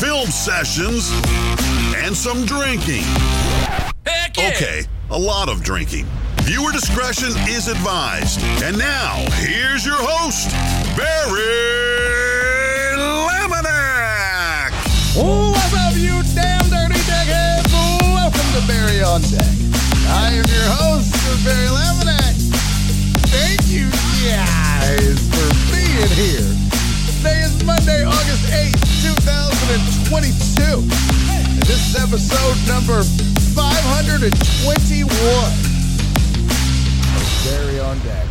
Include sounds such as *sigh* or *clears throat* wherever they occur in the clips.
film sessions, and some drinking. Heck yeah. Okay, a lot of drinking. Viewer discretion is advised. And now, here's your host, Barry Laminack. What's up, you damn dirty deckhead? Welcome to Barry on Deck. I am your host, Barry Laminack. Thank you guys for being here. Today is Monday, August 8th, 2022. And this is episode number 521 of Barry on Deck.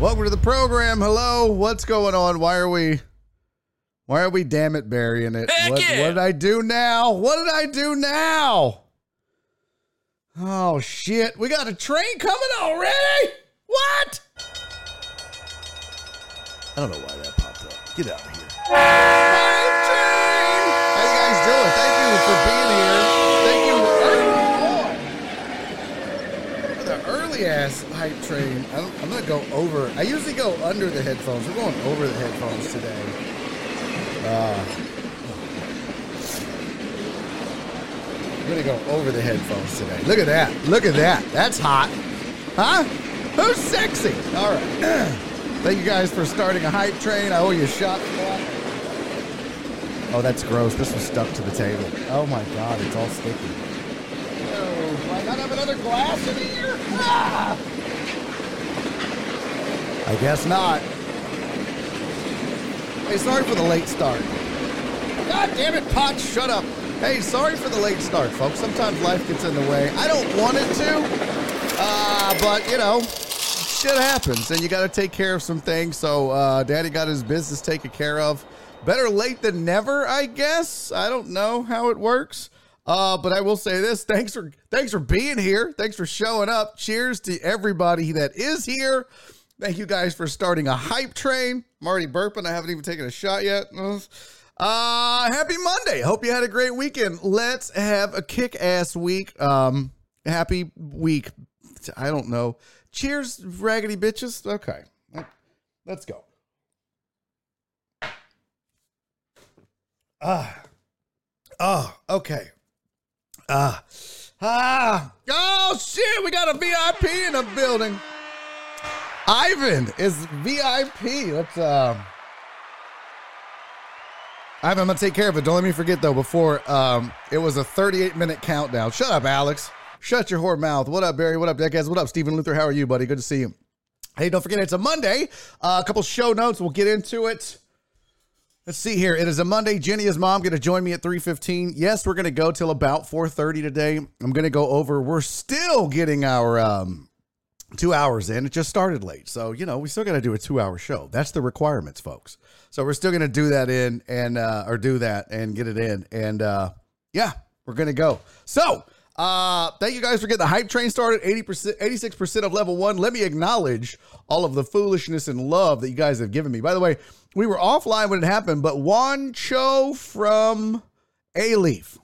Welcome to the program. Hello, what's going on? Why are we why are we damn it burying it? What, yeah. what did I do now? What did I do now? Oh shit, we got a train coming already? What? I don't know why that popped up. Get out of here. Fine train! How you guys Thank you for being here. Thank you early on. The early ass hype train. I don't, I'm gonna go over. I usually go under the headphones. We're going over the headphones today. Uh, I'm gonna go over the headphones today. Look at that. Look at that. That's hot. Huh? Who's sexy? All right. *clears throat* Thank you guys for starting a hype train. I owe you a shot. Oh, that's gross. This was stuck to the table. Oh my god, it's all sticky. Oh, do I not have another glass in here? Ah! I guess not. Hey, sorry for the late start. God damn it, Potts, shut up. Hey, sorry for the late start, folks. Sometimes life gets in the way. I don't want it to, uh, but, you know, shit happens, and you got to take care of some things. So, uh, Daddy got his business taken care of. Better late than never, I guess. I don't know how it works. Uh, but I will say this: thanks for thanks for being here. Thanks for showing up. Cheers to everybody that is here. Thank you guys for starting a hype train. I'm already burping. I haven't even taken a shot yet. Uh, happy Monday. Hope you had a great weekend. Let's have a kick ass week. Um, happy week. I don't know. Cheers, raggedy bitches. Okay. Let's go. Ah. Oh, okay. Ah. Ah. Oh, shit. We got a VIP in the building. Ivan is VIP. Let's, um, Ivan, I'm gonna take care of it. Don't let me forget though. Before um, it was a 38 minute countdown. Shut up, Alex. Shut your whore mouth. What up, Barry? What up, Decades? What up, Stephen Luther? How are you, buddy? Good to see you. Hey, don't forget it's a Monday. Uh, a couple show notes. We'll get into it. Let's see here. It is a Monday. Jenny is mom going to join me at 3:15. Yes, we're going to go till about 4:30 today. I'm going to go over. We're still getting our um, two hours in. It just started late, so you know we still got to do a two-hour show. That's the requirements, folks. So we're still going to do that in and uh, or do that and get it in. And uh, yeah, we're going to go. So. Uh, thank you guys for getting the hype train started. 80%, 86% of level one. Let me acknowledge all of the foolishness and love that you guys have given me. By the way, we were offline when it happened, but Juan Cho from A Leaf.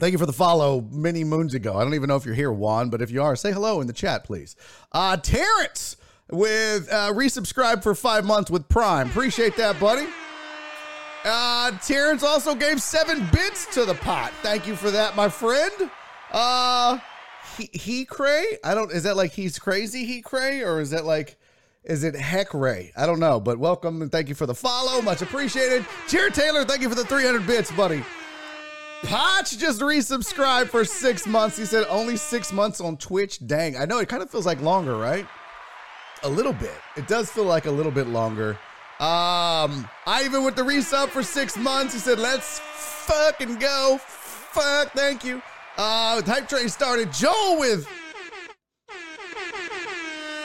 Thank you for the follow many moons ago. I don't even know if you're here, Juan, but if you are, say hello in the chat, please. Uh, Terrence with uh, resubscribe for five months with Prime. Appreciate that, buddy. Uh, Terrence also gave seven bits to the pot. Thank you for that, my friend. Uh, he, he cray? I don't, is that like he's crazy, he cray? Or is that like, is it heck ray? I don't know, but welcome and thank you for the follow. Much appreciated. Cheer Taylor, thank you for the 300 bits, buddy. Potch just resubscribed for six months. He said only six months on Twitch. Dang, I know it kind of feels like longer, right? A little bit. It does feel like a little bit longer. Um, Ivan with the resub for six months. He said, "Let's fucking go." Fuck, thank you. Uh, hype train started. Joel with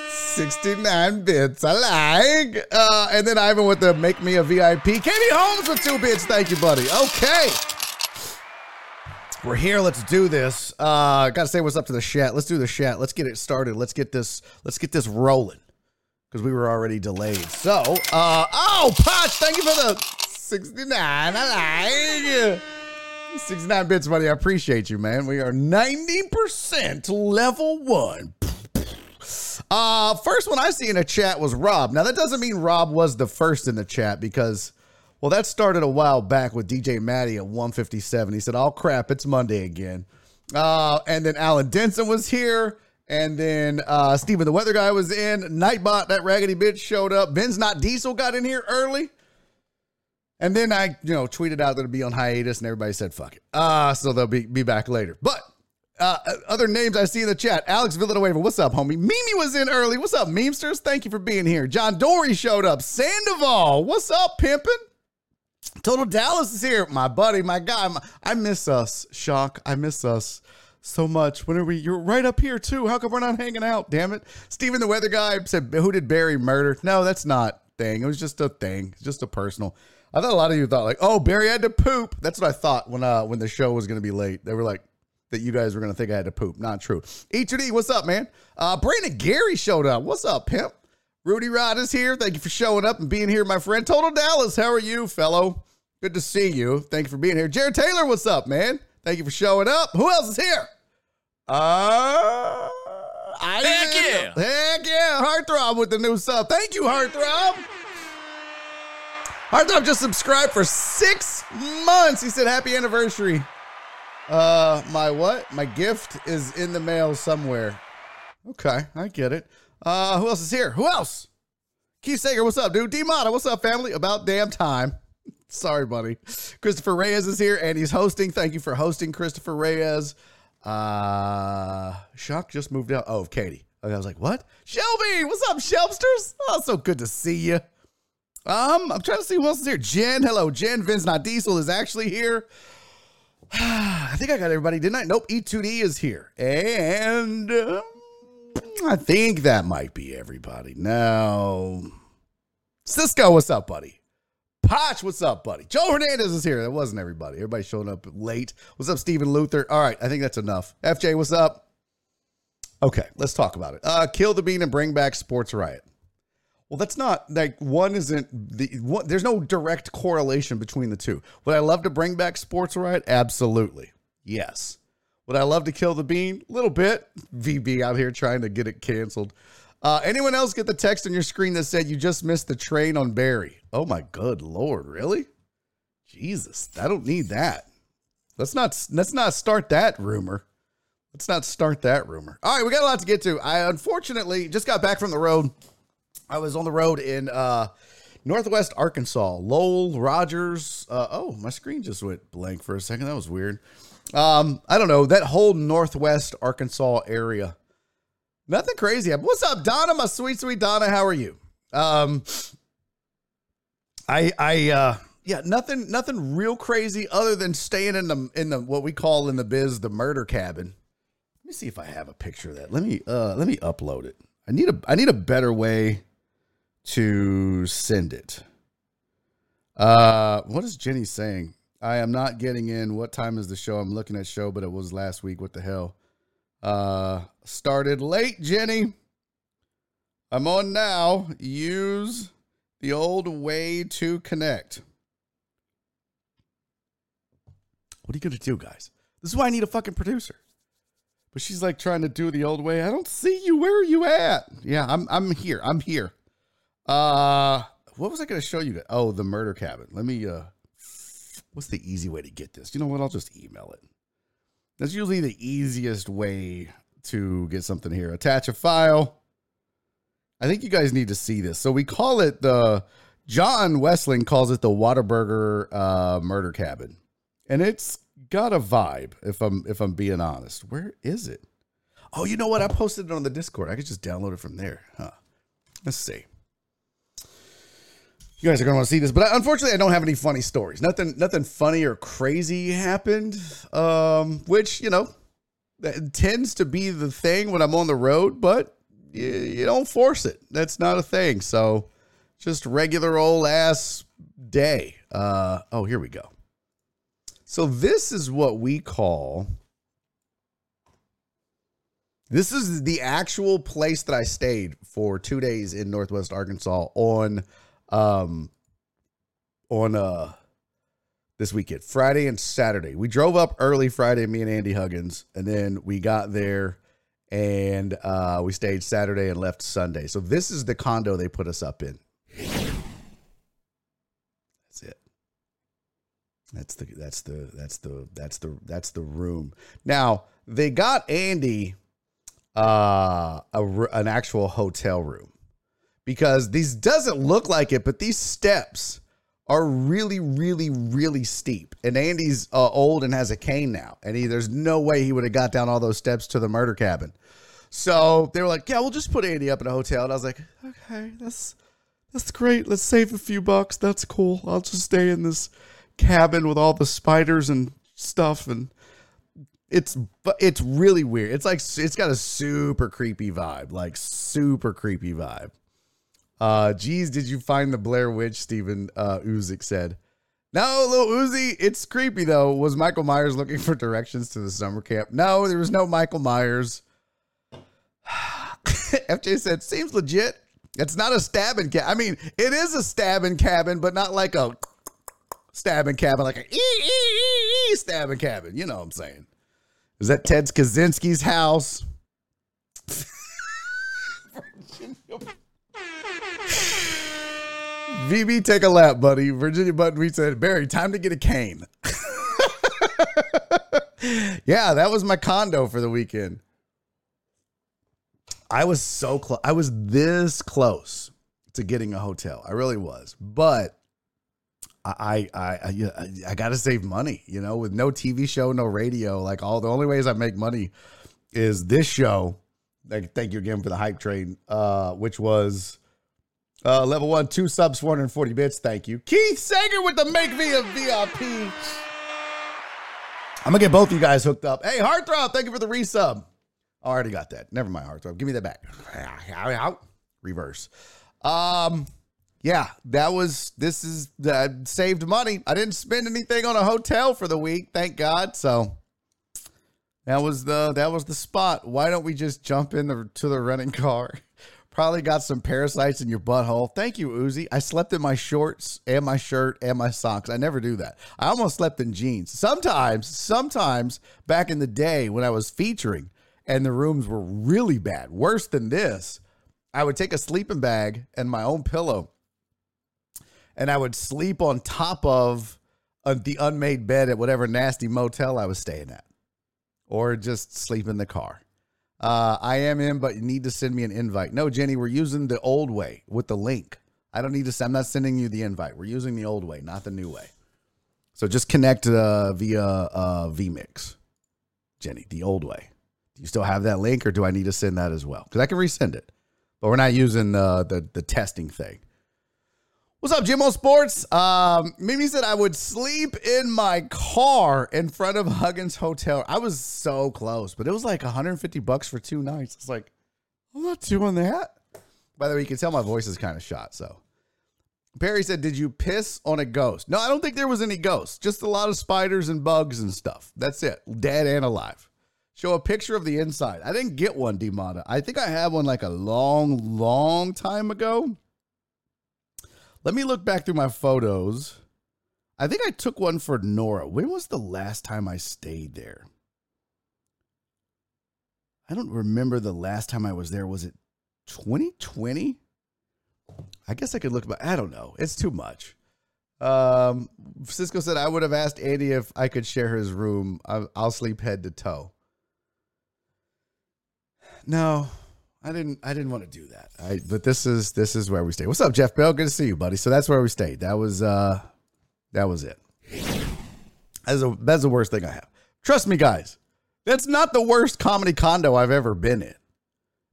69 bits. I like. Uh, and then Ivan with the make me a VIP. Katie Holmes with two bits. Thank you, buddy. Okay. We're here. Let's do this. Uh, gotta say what's up to the chat. Let's do the chat. Let's get it started. Let's get this. Let's get this rolling because we were already delayed. So, uh, oh, Potch, thank you for the 69. I like 69 bits, buddy. I appreciate you, man. We are 90% level one. Uh, first one I see in the chat was Rob. Now that doesn't mean Rob was the first in the chat because well, that started a while back with DJ Maddie at 157. He said, "Oh crap, it's Monday again." Uh, and then Alan Denson was here, and then uh, Steven the Weather Guy was in. Nightbot, that raggedy bitch, showed up. Ben's not Diesel got in here early. And then I, you know, tweeted out that it'd be on hiatus, and everybody said, "Fuck it." Uh, so they'll be be back later. But uh, other names I see in the chat: Alex Villanueva, what's up, homie? Mimi was in early. What's up, memesters? Thank you for being here. John Dory showed up. Sandoval, what's up, pimpin'? Total Dallas is here, my buddy, my guy. My, I miss us, Shock. I miss us so much. When are we? You're right up here too. How come we're not hanging out? Damn it! Stephen, the weather guy, said, "Who did Barry murder?" No, that's not thing. It was just a thing. Just a personal. I thought a lot of you thought like, "Oh, Barry had to poop." That's what I thought when uh when the show was to be late. They were like that you guys were to think I had to poop. Not true. E2D, what's up, man? Uh Brandon Gary showed up. What's up, pimp? Rudy Rod is here. Thank you for showing up and being here, my friend. Total Dallas, how are you, fellow? Good to see you. Thank you for being here. Jared Taylor, what's up, man? Thank you for showing up. Who else is here? Uh, I Heck yeah. Heck yeah. Heartthrob with the new sub. Thank you, Heartthrob. Heartthrob just subscribed for six months. He said, Happy anniversary. Uh, my what? My gift is in the mail somewhere. Okay, I get it. Uh, who else is here? Who else? Keith Sager, what's up, dude? D Mata, what's up, family? About damn time. Sorry, buddy. Christopher Reyes is here and he's hosting. Thank you for hosting, Christopher Reyes. Uh Shock just moved out. Oh, Katie. Okay, I was like, what? Shelby, what's up, Shelbsters? Oh, so good to see you. Um, I'm trying to see who else is here. Jen, hello, Jen. Vince Not Diesel is actually here. *sighs* I think I got everybody, didn't I? Nope, E2D is here. And um, I think that might be everybody. No. Cisco, what's up, buddy? Potch, what's up, buddy? Joe Hernandez is here. That wasn't everybody. Everybody showing up late. What's up, Stephen Luther? All right, I think that's enough. FJ, what's up? Okay, let's talk about it. Uh, kill the bean and bring back Sports Riot. Well, that's not like one isn't the one, there's no direct correlation between the two. Would I love to bring back Sports Riot? Absolutely. Yes. Would I love to kill the bean? A little bit. VB out here trying to get it canceled. Uh, anyone else get the text on your screen that said you just missed the train on Barry? Oh my good lord, really? Jesus, I don't need that. Let's not let's not start that rumor. Let's not start that rumor. All right, we got a lot to get to. I unfortunately just got back from the road. I was on the road in uh, Northwest Arkansas, Lowell, Rogers. Uh, oh, my screen just went blank for a second. That was weird. Um, I don't know that whole Northwest Arkansas area. Nothing crazy. What's up, Donna? My sweet, sweet Donna. How are you? Um, I, I, uh, yeah, nothing, nothing real crazy other than staying in the in the what we call in the biz the murder cabin. Let me see if I have a picture of that. Let me, uh, let me upload it. I need a, I need a better way to send it. Uh, what is Jenny saying? I am not getting in. What time is the show? I'm looking at show, but it was last week. What the hell? Uh, started late, Jenny. I'm on now. Use the old way to connect. What are you going to do, guys? This is why I need a fucking producer. But she's like trying to do the old way. I don't see you. Where are you at? Yeah, I'm I'm here. I'm here. Uh what was I going to show you? Oh, the murder cabin. Let me uh what's the easy way to get this? You know what? I'll just email it. That's usually the easiest way to get something here. Attach a file. I think you guys need to see this. So we call it the John Westling calls it the Whataburger uh, murder cabin, and it's got a vibe. If I'm if I'm being honest, where is it? Oh, you know what? I posted it on the Discord. I could just download it from there. Huh? Let's see. You guys are gonna want to see this, but unfortunately, I don't have any funny stories. Nothing, nothing funny or crazy happened. Um, which you know, that tends to be the thing when I'm on the road, but you, you don't force it. That's not a thing. So, just regular old ass day. Uh, oh, here we go. So this is what we call this is the actual place that I stayed for two days in Northwest Arkansas on um on uh this weekend, Friday and Saturday. We drove up early Friday, me and Andy Huggins, and then we got there and uh, we stayed Saturday and left Sunday. So this is the condo they put us up in. That's it. That's the that's the that's the that's the that's the room. Now they got Andy uh, a, an actual hotel room because these doesn't look like it, but these steps are really, really, really steep. And Andy's uh, old and has a cane now, and he, there's no way he would have got down all those steps to the murder cabin. So they were like, "Yeah, we'll just put Andy up in a hotel." And I was like, "Okay, that's that's great. Let's save a few bucks. That's cool. I'll just stay in this cabin with all the spiders and stuff and." It's but it's really weird. It's like it's got a super creepy vibe, like super creepy vibe. Uh, geez, did you find the Blair Witch? Stephen uh, Uzik said. No, little Uzi, it's creepy though. Was Michael Myers looking for directions to the summer camp? No, there was no Michael Myers. *sighs* FJ said, seems legit. It's not a stabbing cabin. I mean, it is a stabbing cabin, but not like a stabbing cabin, like a stabbing cabin. You know what I'm saying? Is that Ted Kaczynski's house? *laughs* VB, take a lap, buddy. Virginia Button said, Barry, time to get a cane. *laughs* yeah, that was my condo for the weekend. I was so close. I was this close to getting a hotel. I really was. But I I I, I got to save money, you know, with no TV show, no radio. Like all the only ways I make money is this show. Thank you again for the hype train, uh, which was uh, level one, two subs, 440 bits. Thank you. Keith Sager with the make Me a VIP. I'm gonna get both you guys hooked up. Hey, Heartthrob, thank you for the resub. I already got that. Never mind, Heartthrob. Give me that back. *laughs* Reverse. Um, yeah, that was this is that saved money. I didn't spend anything on a hotel for the week, thank God. So that was the that was the spot. Why don't we just jump in the to the renting car? *laughs* Probably got some parasites in your butthole. Thank you, Uzi. I slept in my shorts and my shirt and my socks. I never do that. I almost slept in jeans. Sometimes, sometimes back in the day when I was featuring and the rooms were really bad, worse than this, I would take a sleeping bag and my own pillow and I would sleep on top of uh, the unmade bed at whatever nasty motel I was staying at, or just sleep in the car. Uh, I am in, but you need to send me an invite. No, Jenny, we're using the old way with the link. I don't need to. I'm not sending you the invite. We're using the old way, not the new way. So just connect uh, via uh, vMix, Jenny, the old way. Do you still have that link, or do I need to send that as well? Because I can resend it, but we're not using uh, the the testing thing. What's up, Jimmo Sports? Um, Mimi said I would sleep in my car in front of Huggins Hotel. I was so close, but it was like 150 bucks for two nights. It's like, I'm not doing that. By the way, you can tell my voice is kind of shot. So, Perry said, Did you piss on a ghost? No, I don't think there was any ghosts. Just a lot of spiders and bugs and stuff. That's it, dead and alive. Show a picture of the inside. I didn't get one, Demata. I think I had one like a long, long time ago. Let me look back through my photos. I think I took one for Nora. When was the last time I stayed there? I don't remember the last time I was there. Was it 2020? I guess I could look back. I don't know. It's too much. Um, Cisco said I would have asked Andy if I could share his room. I'll sleep head to toe. No, I didn't I didn't want to do that. I but this is this is where we stay. What's up, Jeff Bell? Good to see you, buddy. So that's where we stayed. That was uh that was it. That's a that's the worst thing I have. Trust me, guys. That's not the worst comedy condo I've ever been in.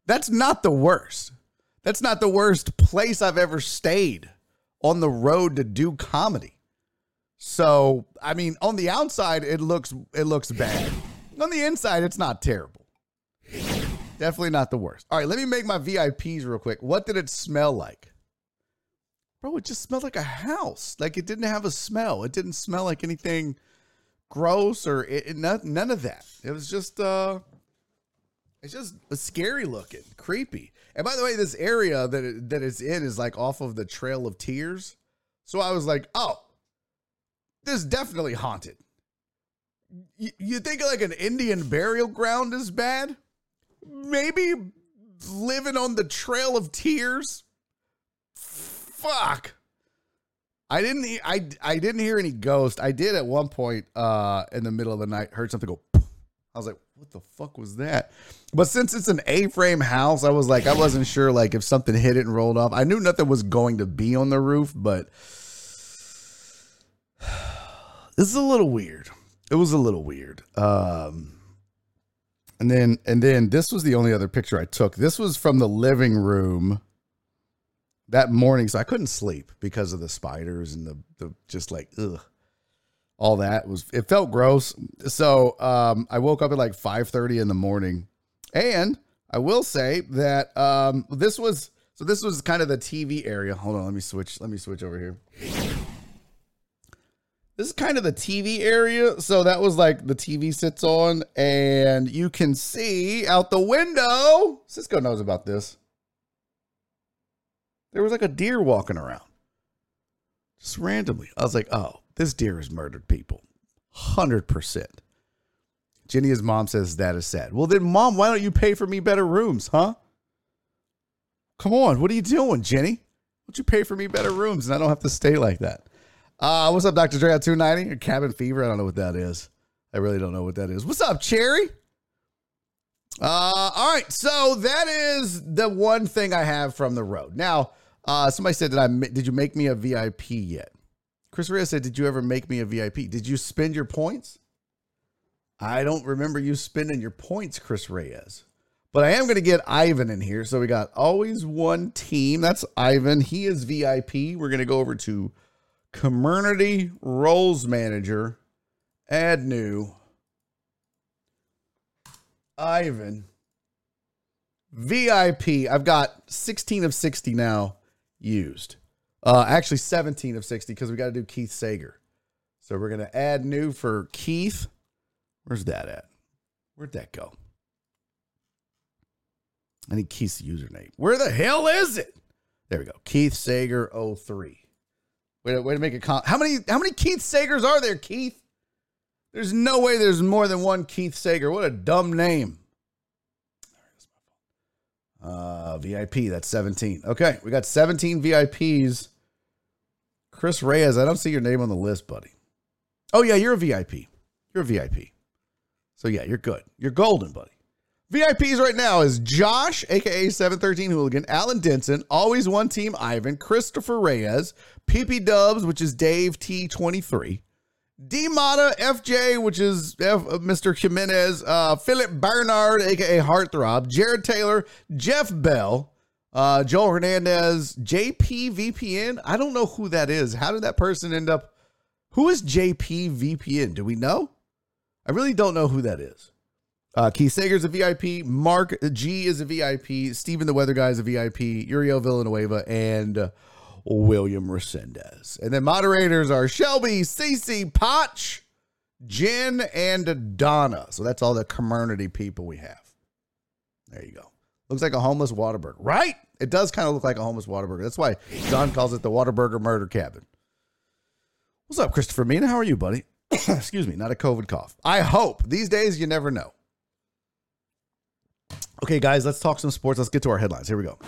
That's not the worst. That's not the worst place I've ever stayed on the road to do comedy. So, I mean, on the outside it looks it looks bad. On the inside it's not terrible. Definitely not the worst. All right, let me make my VIPs real quick. What did it smell like? Bro, it just smelled like a house. Like it didn't have a smell. It didn't smell like anything gross or it, it, none, none of that. It was just uh it's just scary looking, creepy. And by the way, this area that it, that it's in is like off of the Trail of Tears. So I was like, "Oh, this is definitely haunted." Y- you think like an Indian burial ground is bad? Maybe living on the Trail of Tears? Fuck. I didn't. he- I I didn't hear any ghost. I did at one point uh, in the middle of the night. Heard something go. I was like, "What the fuck was that?" But since it's an A-frame house, I was like, I wasn't sure like if something hit it and rolled off. I knew nothing was going to be on the roof, but *sighs* this is a little weird. It was a little weird. Um, and then and then this was the only other picture I took. This was from the living room that morning, so I couldn't sleep because of the spiders and the the just like ugh. All that was it felt gross. So um I woke up at like 5:30 in the morning. And I will say that um this was so this was kind of the TV area. Hold on, let me switch. Let me switch over here. This is kind of the TV area. So that was like the TV sits on, and you can see out the window. Cisco knows about this. There was like a deer walking around just randomly. I was like, oh, this deer has murdered people. 100%. Jenny's mom says that is sad. Well, then, mom, why don't you pay for me better rooms, huh? Come on, what are you doing, Jenny? Why don't you pay for me better rooms and I don't have to stay like that? Uh, what's up, Dr. Dre at 290? Cabin fever? I don't know what that is. I really don't know what that is. What's up, Cherry? Uh, all right, so that is the one thing I have from the road. Now, uh, somebody said, "Did I? Did you make me a VIP yet?" Chris Reyes said, "Did you ever make me a VIP? Did you spend your points?" I don't remember you spending your points, Chris Reyes. But I am going to get Ivan in here. So we got always one team. That's Ivan. He is VIP. We're going to go over to Community Roles Manager. Add new. Ivan. VIP. I've got 16 of 60 now used. Uh, actually, 17 of 60 because we got to do Keith Sager. So we're going to add new for Keith. Where's that at? Where'd that go? I need Keith's username. Where the hell is it? There we go. Keith Sager 03. Way to, way to make a Con- how many how many Keith Sagers are there, Keith? There's no way there's more than one Keith Sager. What a dumb name. Uh, VIP, that's 17. Okay, we got 17 VIPs. Chris Reyes, I don't see your name on the list, buddy. Oh, yeah, you're a VIP. You're a VIP. So, yeah, you're good. You're golden, buddy. VIPs right now is Josh, aka 713 Hooligan, Alan Denson, always one team Ivan, Christopher Reyes, PP Dubs, which is Dave T23, D Mata, FJ, which is F, uh, Mr. Jimenez, uh, Philip Bernard, aka Heartthrob, Jared Taylor, Jeff Bell, uh, Joel Hernandez, JP VPN. I don't know who that is. How did that person end up? Who is JP VPN? Do we know? I really don't know who that is. Uh, Keith Sager's a VIP. Mark G is a VIP. Steven the Weather Guy is a VIP. Uriel Villanueva and uh, William Resendez. And then moderators are Shelby, Cece, Potch, Jen, and Donna. So that's all the community people we have. There you go. Looks like a homeless Whataburger, right? It does kind of look like a homeless Whataburger. That's why John calls it the Whataburger Murder Cabin. What's up, Christopher Mina? How are you, buddy? *coughs* Excuse me, not a COVID cough. I hope. These days, you never know. Okay, guys, let's talk some sports. Let's get to our headlines. Here we go.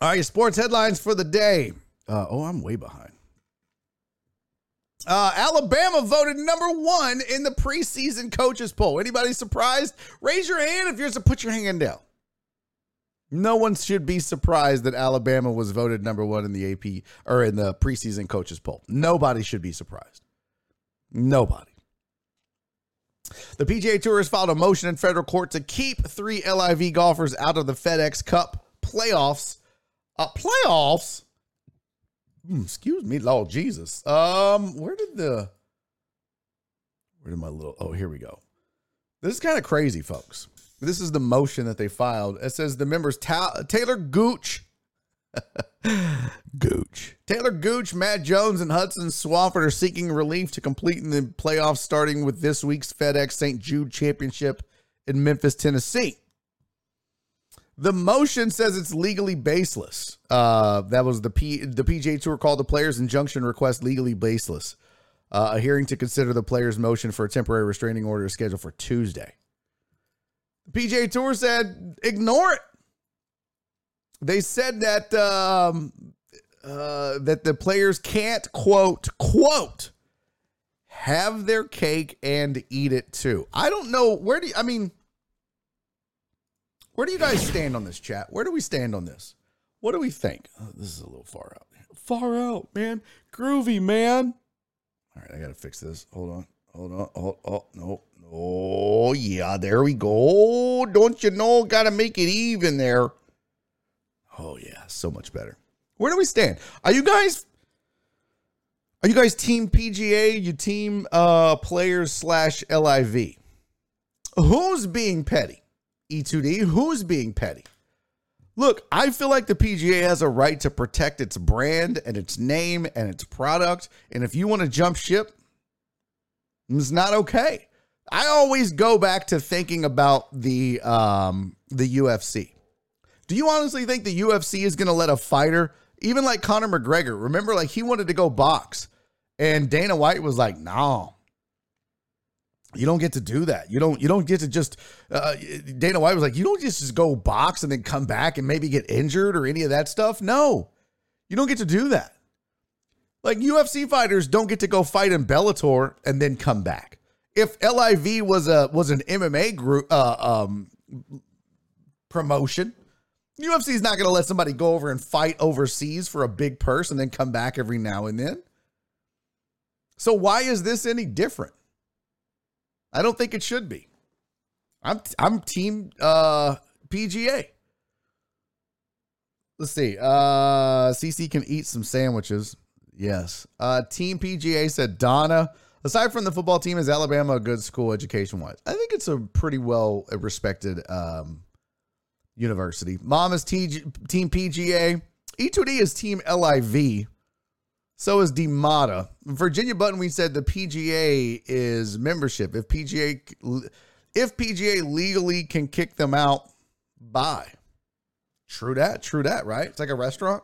All right, sports headlines for the day. Uh, oh, I'm way behind. Uh, Alabama voted number one in the preseason coaches poll. Anybody surprised? Raise your hand if you're. To put your hand down. No one should be surprised that Alabama was voted number one in the AP or in the preseason coaches poll. Nobody should be surprised. Nobody. The PGA Tour has filed a motion in federal court to keep three LIV golfers out of the FedEx Cup playoffs. Uh, playoffs? Hmm, excuse me, Lord Jesus. Um, where did the where did my little oh here we go. This is kind of crazy, folks. This is the motion that they filed. It says the members Ta- Taylor Gooch, Gooch. Taylor Gooch, Matt Jones, and Hudson Swafford are seeking relief to complete in the playoffs starting with this week's FedEx St. Jude Championship in Memphis, Tennessee. The motion says it's legally baseless. Uh, that was the P, the PGA Tour called the players' injunction request legally baseless. Uh, a hearing to consider the players' motion for a temporary restraining order is scheduled for Tuesday. The PGA Tour said ignore it. They said that um, uh, that the players can't quote quote have their cake and eat it too. I don't know where do you, I mean where do you guys stand on this chat? Where do we stand on this? What do we think? Oh, this is a little far out. Far out, man. Groovy, man. All right, I gotta fix this. Hold on. Hold on. Oh, oh, no. Oh, yeah, there we go. Don't you know? Gotta make it even there. Oh, yeah, so much better. Where do we stand? Are you guys are you guys team PGA? You team uh players slash LIV? Who's being petty? E2D, who's being petty? Look, I feel like the PGA has a right to protect its brand and its name and its product. And if you want to jump ship, it's not okay. I always go back to thinking about the um, the UFC. Do you honestly think the UFC is going to let a fighter, even like Conor McGregor, remember, like he wanted to go box, and Dana White was like, "No, you don't get to do that. You don't. You don't get to just." Uh, Dana White was like, "You don't just, just go box and then come back and maybe get injured or any of that stuff." No, you don't get to do that. Like UFC fighters don't get to go fight in Bellator and then come back. If LIV was a was an MMA group uh, um, promotion, UFC is not going to let somebody go over and fight overseas for a big purse and then come back every now and then. So why is this any different? I don't think it should be. I'm I'm team uh, PGA. Let's see. Uh, CC can eat some sandwiches. Yes. Uh, team PGA said Donna. Aside from the football team, is Alabama a good school education wise? I think it's a pretty well respected um, university. Mom is T- team PGA. E2D is team LIV. So is DeMata. Virginia Button, we said the PGA is membership. If PGA if PGA legally can kick them out, bye. True that, true that, right? It's like a restaurant.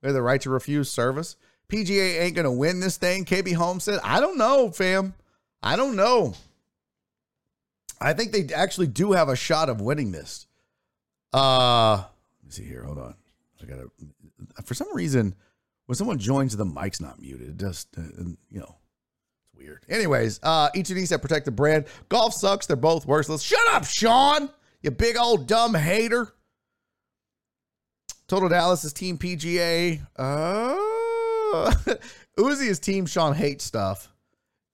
They have the right to refuse service. PGA ain't gonna win this thing. KB Holmes said, I don't know, fam. I don't know. I think they actually do have a shot of winning this. Uh let me see here. Hold on. I gotta for some reason when someone joins, the mic's not muted. It just, uh, you know, it's weird. Anyways, uh, each of these have protect the brand. Golf sucks. They're both worthless. Shut up, Sean. You big old dumb hater. Total Dallas is Team PGA. Uh, *laughs* Uzi is Team Sean hate stuff.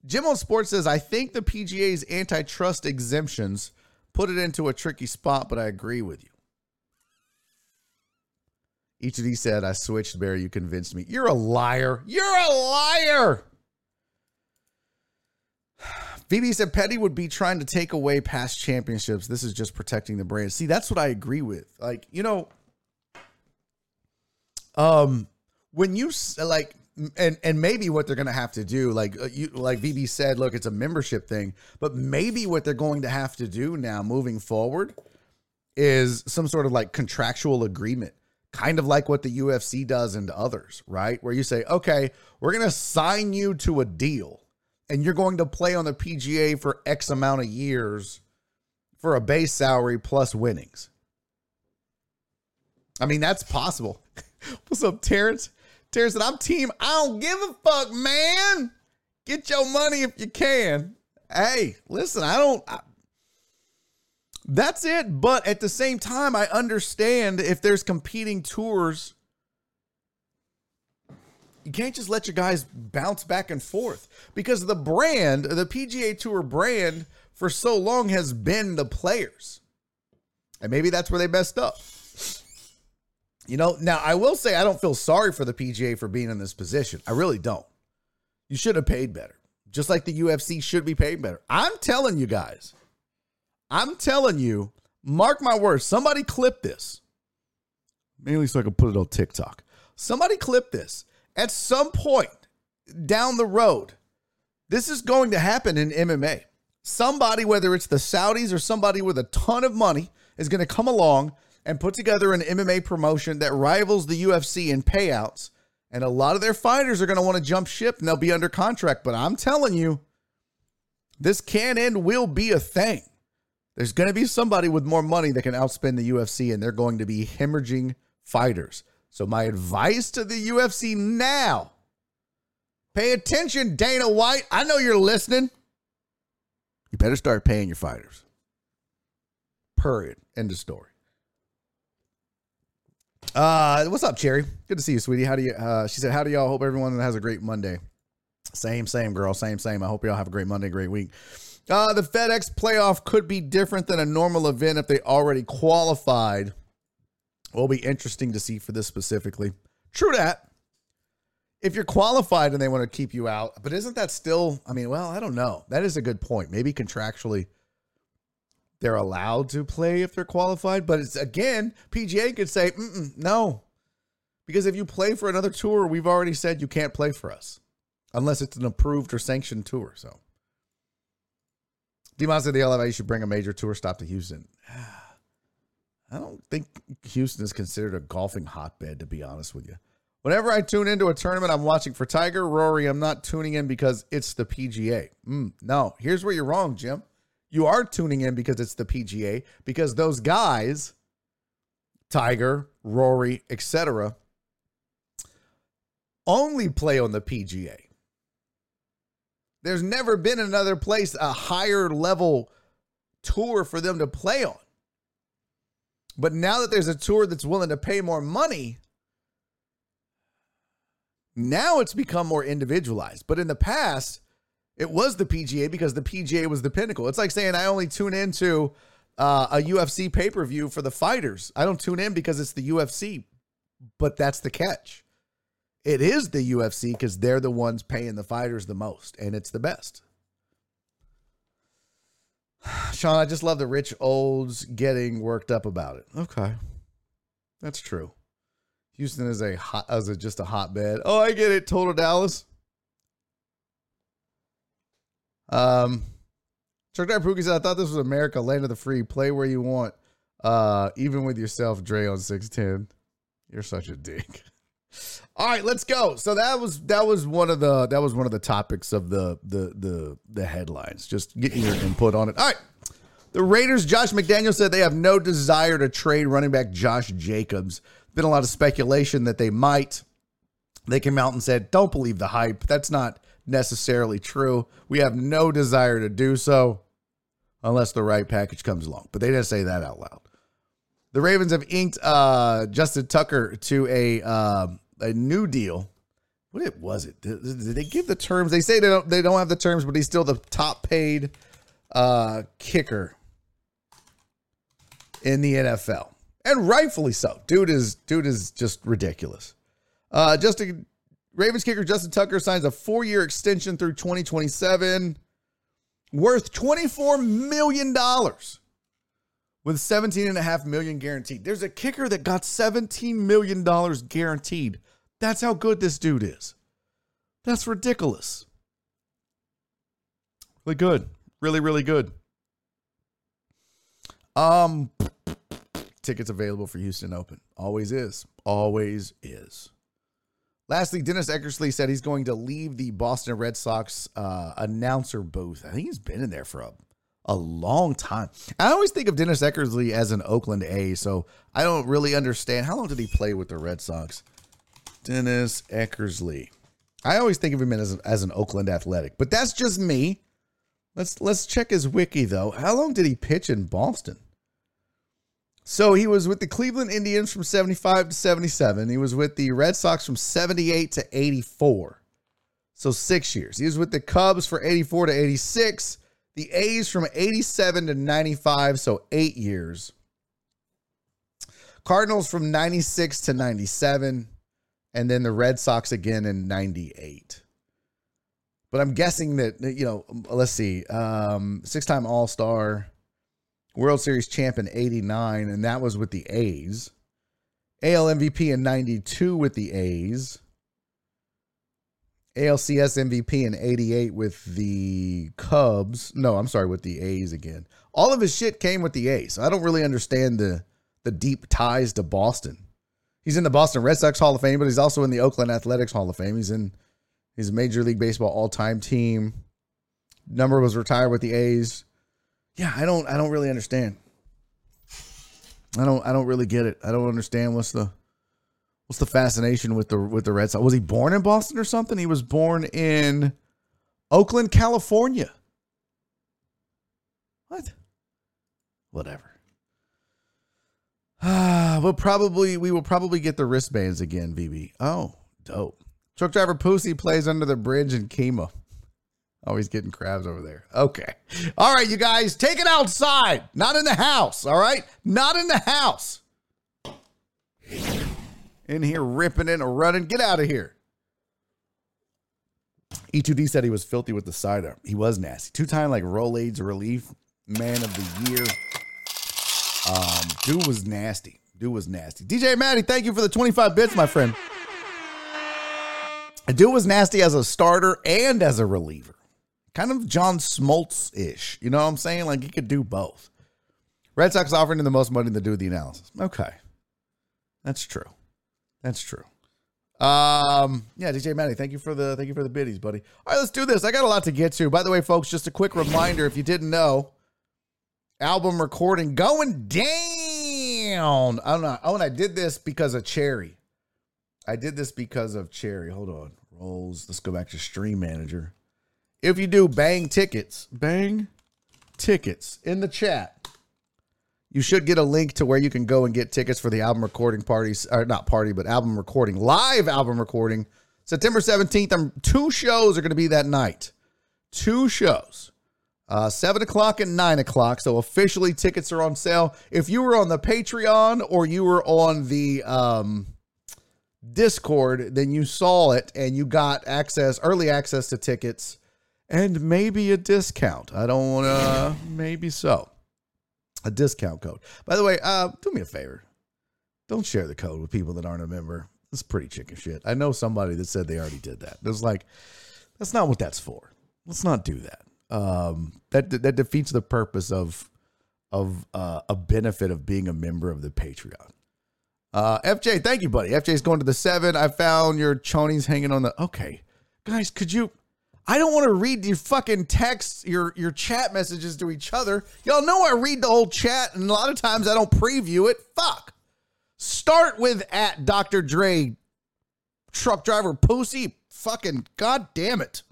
Jim on Sports says, I think the PGA's antitrust exemptions put it into a tricky spot, but I agree with you. Each of these said, I switched, Barry. You convinced me. You're a liar. You're a liar. *sighs* Phoebe said Petty would be trying to take away past championships. This is just protecting the brand. See, that's what I agree with. Like, you know, um, when you like, and and maybe what they're gonna have to do, like uh, you, like VB said, look, it's a membership thing, but maybe what they're going to have to do now, moving forward, is some sort of like contractual agreement kind of like what the UFC does and others, right? Where you say, okay, we're going to sign you to a deal and you're going to play on the PGA for X amount of years for a base salary plus winnings. I mean, that's possible. *laughs* What's up, Terrence? Terrence said, I'm team. I don't give a fuck, man. Get your money if you can. Hey, listen, I don't. I, that's it. But at the same time, I understand if there's competing tours, you can't just let your guys bounce back and forth because the brand, the PGA Tour brand, for so long has been the players. And maybe that's where they messed up. You know, now I will say I don't feel sorry for the PGA for being in this position. I really don't. You should have paid better, just like the UFC should be paid better. I'm telling you guys. I'm telling you, mark my words, somebody clip this. mainly so I can put it on TikTok. Somebody clip this. At some point down the road, this is going to happen in MMA. Somebody, whether it's the Saudis or somebody with a ton of money, is going to come along and put together an MMA promotion that rivals the UFC in payouts. And a lot of their fighters are going to want to jump ship and they'll be under contract. But I'm telling you, this can and will be a thing. There's going to be somebody with more money that can outspend the UFC, and they're going to be hemorrhaging fighters. So, my advice to the UFC now pay attention, Dana White. I know you're listening. You better start paying your fighters. Period. End of story. Uh, what's up, Cherry? Good to see you, sweetie. How do you? Uh, she said, "How do y'all? Hope everyone has a great Monday." Same, same, girl. Same, same. I hope y'all have a great Monday, great week. Uh, the FedEx playoff could be different than a normal event if they already qualified. Will be interesting to see for this specifically. True that. If you're qualified and they want to keep you out, but isn't that still? I mean, well, I don't know. That is a good point. Maybe contractually they're allowed to play if they're qualified, but it's again, PGA could say no, because if you play for another tour, we've already said you can't play for us unless it's an approved or sanctioned tour. So, Demon said the LFA should bring a major tour stop to Houston. *sighs* I don't think Houston is considered a golfing hotbed, to be honest with you. Whenever I tune into a tournament, I'm watching for Tiger, Rory. I'm not tuning in because it's the PGA. Mm, no, here's where you're wrong, Jim. You are tuning in because it's the PGA, because those guys, Tiger, Rory, etc., only play on the PGA. There's never been another place, a higher level tour for them to play on. But now that there's a tour that's willing to pay more money, now it's become more individualized. But in the past, it was the PGA because the PGA was the pinnacle. It's like saying I only tune into uh, a UFC pay per view for the fighters. I don't tune in because it's the UFC, but that's the catch. It is the UFC because they're the ones paying the fighters the most, and it's the best. *sighs* Sean, I just love the rich olds getting worked up about it. Okay, that's true. Houston is a hot, as a just a hotbed. Oh, I get it. Total Dallas. Um, Chuck Pookie said, "I thought this was America, land of the free. Play where you want, uh, even with yourself, Dre on six ten. You're such a dick." *laughs* All right, let's go. So that was that was one of the that was one of the topics of the the the the headlines. Just getting your input on it. All right. The Raiders, Josh McDaniel said they have no desire to trade running back Josh Jacobs. Been a lot of speculation that they might. They came out and said, "Don't believe the hype. That's not necessarily true. We have no desire to do so unless the right package comes along." But they didn't say that out loud. The Ravens have inked uh, Justin Tucker to a uh, a new deal. What it was it? Did, did, they give the terms? They say they don't they don't have the terms, but he's still the top paid uh, kicker in the NFL, and rightfully so. Dude is dude is just ridiculous. Uh, Justin Ravens kicker Justin Tucker signs a four year extension through 2027, worth 24 million dollars with 17 and a half million guaranteed. There's a kicker that got 17 million dollars guaranteed. That's how good this dude is. That's ridiculous. Really good. Really, really good. Um tickets available for Houston Open. Always is. Always is. Lastly, Dennis Eckersley said he's going to leave the Boston Red Sox uh, announcer booth. I think he's been in there for a, a long time. I always think of Dennis Eckersley as an Oakland A, so I don't really understand. How long did he play with the Red Sox? Dennis Eckersley. I always think of him as, as an Oakland Athletic, but that's just me. Let's let's check his wiki though. How long did he pitch in Boston? So he was with the Cleveland Indians from 75 to 77. He was with the Red Sox from 78 to 84. So 6 years. He was with the Cubs for 84 to 86, the A's from 87 to 95, so 8 years. Cardinals from 96 to 97 and then the Red Sox again in 98. But I'm guessing that, you know, let's see, um, six time All Star, World Series champ in 89, and that was with the A's. AL MVP in 92 with the A's. ALCS MVP in 88 with the Cubs. No, I'm sorry, with the A's again. All of his shit came with the A's. I don't really understand the the deep ties to Boston. He's in the Boston Red Sox Hall of Fame, but he's also in the Oakland Athletics Hall of Fame. He's in his Major League Baseball all-time team. Number was retired with the A's. Yeah, I don't I don't really understand. I don't I don't really get it. I don't understand what's the what's the fascination with the with the Red Sox. Was he born in Boston or something? He was born in Oakland, California. What? Whatever. Ah, *sighs* we'll probably we will probably get the wristbands again, VB. Oh, dope. Truck driver Pussy plays under the bridge in Kemah. Always getting crabs over there. Okay. All right, you guys, take it outside, not in the house. All right, not in the house. In here ripping and running. Get out of here. E2D said he was filthy with the slider. He was nasty. Two time like Rolaids relief man of the year. Um, dude was nasty. Dude was nasty. DJ Maddie, thank you for the 25 bits, my friend. Dude was nasty as a starter and as a reliever. Kind of John Smoltz ish. You know what I'm saying? Like he could do both. Red Sox offering him the most money to do the analysis. Okay. That's true. That's true. Um, yeah, DJ Maddie, thank you for the thank you for the biddies, buddy. All right, let's do this. I got a lot to get to. By the way, folks, just a quick reminder if you didn't know, album recording going down. I don't know. Oh, and I did this because of Cherry. I did this because of Cherry. Hold on. Rolls. Let's go back to Stream Manager. If you do bang tickets, bang tickets in the chat, you should get a link to where you can go and get tickets for the album recording parties, or not party, but album recording, live album recording. September 17th, um, two shows are going to be that night. Two shows. Uh, 7 o'clock and 9 o'clock. So officially, tickets are on sale. If you were on the Patreon or you were on the um, Discord, then you saw it and you got access, early access to tickets and maybe a discount. I don't want to, maybe so. A discount code. By the way, uh, do me a favor. Don't share the code with people that aren't a member. It's pretty chicken shit. I know somebody that said they already did that. It was like, that's not what that's for. Let's not do that. Um, that that defeats the purpose of of uh, a benefit of being a member of the Patreon. Uh, FJ, thank you, buddy. FJ's going to the seven. I found your chonies hanging on the. Okay, guys, could you? I don't want to read your fucking texts, your your chat messages to each other. Y'all know I read the whole chat, and a lot of times I don't preview it. Fuck. Start with at Dr. Dre, truck driver pussy. Fucking god damn it.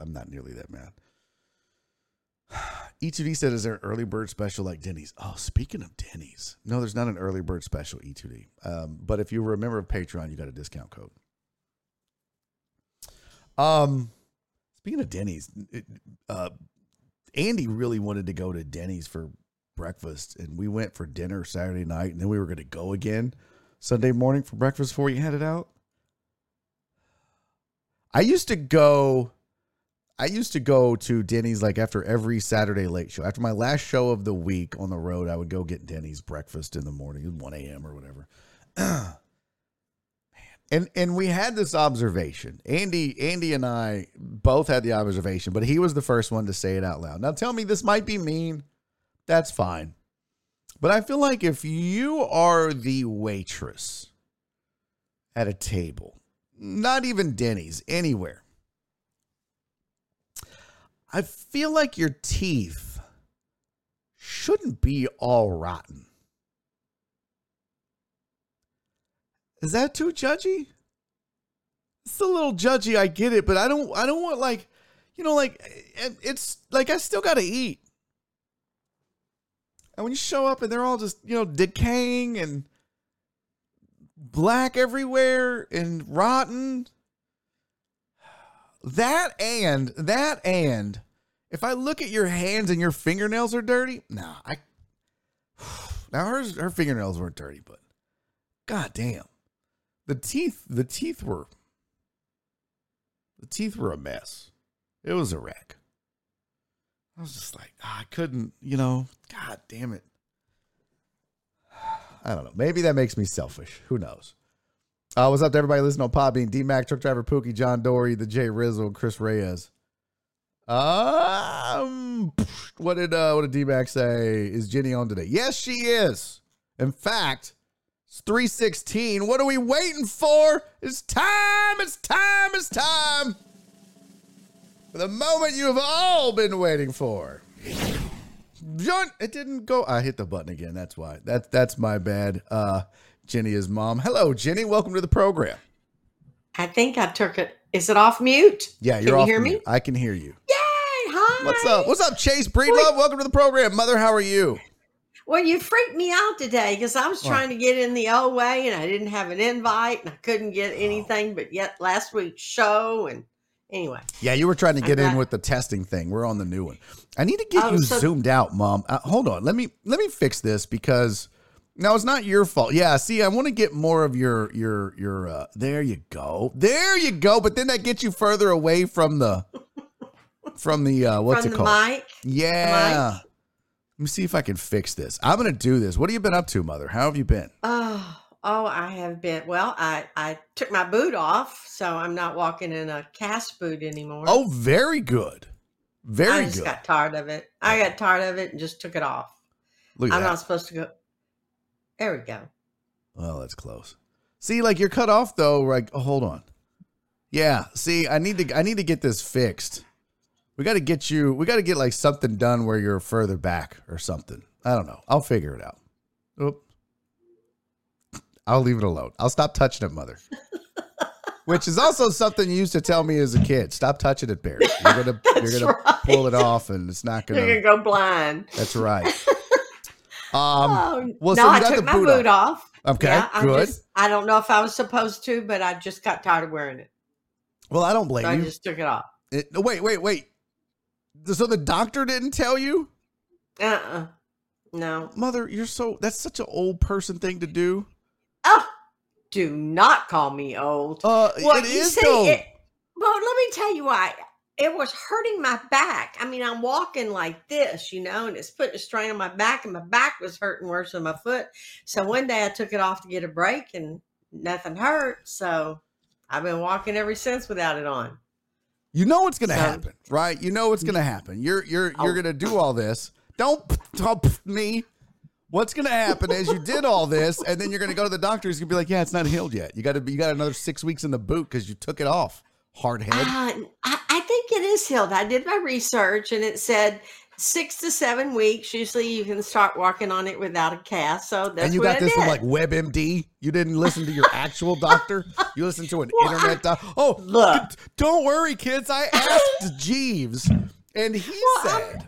I'm not nearly that mad. *sighs* E2D said, "Is there an early bird special like Denny's?" Oh, speaking of Denny's, no, there's not an early bird special E2D. Um, but if you were a member of Patreon, you got a discount code. Um, speaking of Denny's, uh, Andy really wanted to go to Denny's for breakfast, and we went for dinner Saturday night, and then we were going to go again Sunday morning for breakfast before we headed out. I used to go I used to go to Denny's like after every Saturday late show. After my last show of the week on the road, I would go get Denny's breakfast in the morning, 1 a.m. or whatever. *clears throat* And and we had this observation. Andy, Andy and I both had the observation, but he was the first one to say it out loud. Now tell me this might be mean. That's fine. But I feel like if you are the waitress at a table, not even Denny's, anywhere I feel like your teeth shouldn't be all rotten. Is that too judgy? It's a little judgy, I get it, but I don't I don't want like you know like it's like I still got to eat. And when you show up and they're all just, you know, decaying and black everywhere and rotten, that and that and if I look at your hands and your fingernails are dirty, nah, I *sighs* now hers her fingernails weren't dirty, but god damn. The teeth the teeth were the teeth were a mess. It was a wreck. I was just like, oh, I couldn't, you know, god damn it. *sighs* I don't know. Maybe that makes me selfish. Who knows? Uh, what's up to everybody listening on Podbean? D Mac, Truck Driver Pookie, John Dory, the J Rizzle, Chris Reyes. Um, what did uh, what did D Mac say? Is Jenny on today? Yes, she is. In fact, it's three sixteen. What are we waiting for? It's time. It's time. It's time. For the moment you have all been waiting for. John, it didn't go. I hit the button again. That's why. That's that's my bad. Uh, Jenny is mom. Hello, Jenny. Welcome to the program. I think I took it. Is it off mute? Yeah, you're Can you hear mute. me? I can hear you. Yay! Hi. What's up? What's up, Chase Breedlove? Welcome to the program. Mother, how are you? Well, you freaked me out today because I was Why? trying to get in the old way and I didn't have an invite and I couldn't get anything but yet last week's show. And anyway, Yeah, you were trying to get in with the testing thing. We're on the new one. I need to get Oh, you so- zoomed out, mom. Uh, hold on. Let me let me fix this because now it's not your fault. Yeah, see, I want to get more of your your your. uh There you go. There you go. But then that gets you further away from the from the uh what's from it the called? mic, Yeah. Let me see if I can fix this. I'm gonna do this. What have you been up to, mother? How have you been? oh, oh, I have been. Well, I, I took my boot off, so I'm not walking in a cast boot anymore. Oh, very good. Very I just good. got tired of it. I got tired of it and just took it off. Look at I'm that. not supposed to go. There we go. Well, that's close. See, like you're cut off though. Like, oh, hold on. Yeah. See, I need to. I need to get this fixed. We got to get you. We got to get like something done where you're further back or something. I don't know. I'll figure it out. Oop. I'll leave it alone. I'll stop touching it, mother. *laughs* Which is also something you used to tell me as a kid. Stop touching it, Barry. You're gonna *laughs* you're gonna pull it off, and it's not gonna. You're gonna. go blind. That's right. *laughs* Um. oh well, no! so you I got took the my boot boot, off. Okay. Yeah, I good. just I don't know if I was supposed to, but I just got tired of wearing it, well, I don't blame so I just took it off. It, no, wait, wait, wait. So the doctor didn't tell you, Uh uh No. mother. You're so that's such an old person thing to do. Oh, do not call me old. Uh, Well, it you is see, though. it- well, let me tell you why. It was hurting my back. I mean, I'm walking like this, you know, and it's putting a strain on my back, and my back was hurting worse than my foot. So one day I took it off to get a break, and nothing hurt. So I've been walking ever since without it on. You know what's gonna So- happen, right? You know what's gonna happen. You're you're you're Oh. gonna do all this. Don't don't me. What's gonna happen is you did all this, and then you're gonna go to the doctor. He's gonna be like, "Yeah, it's not healed yet. You got to. You got another six weeks in the boot because you took it off. Hard head. Uh, I, I think it is healed. I did my research and it said six to seven weeks. Usually you can start working on it without a cast. So that's and you what got I this from like WebMD. You didn't listen to your actual doctor. You listened to an *laughs* Well, internet doctor. Oh, Look. d- don't worry, kids. I asked Jeeves, and he Well, I'm- said,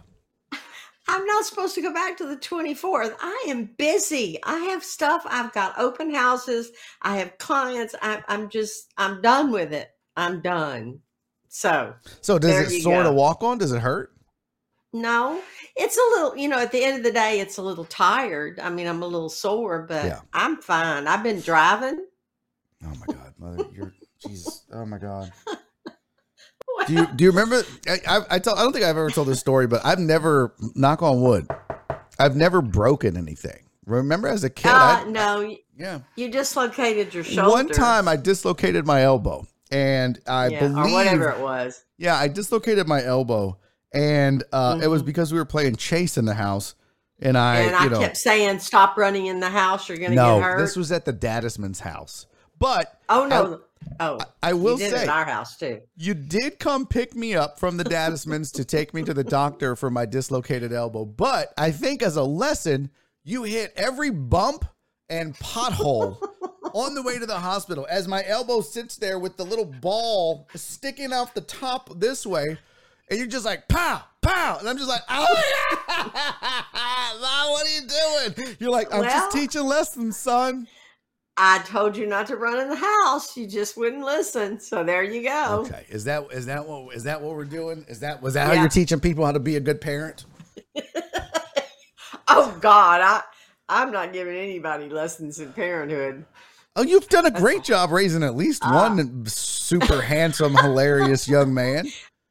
I'm not supposed to go back to the 24th. I am busy. I have stuff. I've got open houses. I have clients. I, I'm just, I'm done with it. I'm done. So, "So does it you sort of walk on? Does it hurt?" No, it's a little, you know, at the end of the day, it's a little tired. I mean, I'm a little sore, but Yeah. I'm fine. I've been driving. Oh my god, mother, you're Jesus. Oh my god. *laughs* Do you do you remember? I I, I, tell, I don't think I've ever told this story, but I've never knock on wood. I've never broken anything. Remember as a kid? Uh, I, no, yeah. you dislocated your shoulder. One time I dislocated my elbow, and I yeah, believe or whatever it was. Yeah, I dislocated my elbow, and uh, it was Mhm. because we were playing chase in the house, and I, and I you know, kept saying, "Stop running in the house. You're going to no, get hurt." this was at the Dadisman's house. But oh no! oh, I will say, our house too. you did come pick me up from the Dadismans to take me to the doctor for my dislocated elbow. But I think as a lesson, you hit every bump and pothole *laughs* on the way to the hospital as my elbow sits there with the little ball sticking out the top this way. And you're just like, pow, pow. And I'm just like, oh, *laughs* Mom, what are you doing? You're like, I'm Well- just teaching lessons, son. I told you not to run in the house. You just wouldn't listen. So there you go. Okay. Is that is that what is that what we're doing? Is that was that how Yeah. you're teaching people how to be a good parent? *laughs* Oh God, I I'm not giving anybody lessons in parenthood. Oh, you've done a great job raising at least Ah. one super *laughs* handsome, hilarious young man.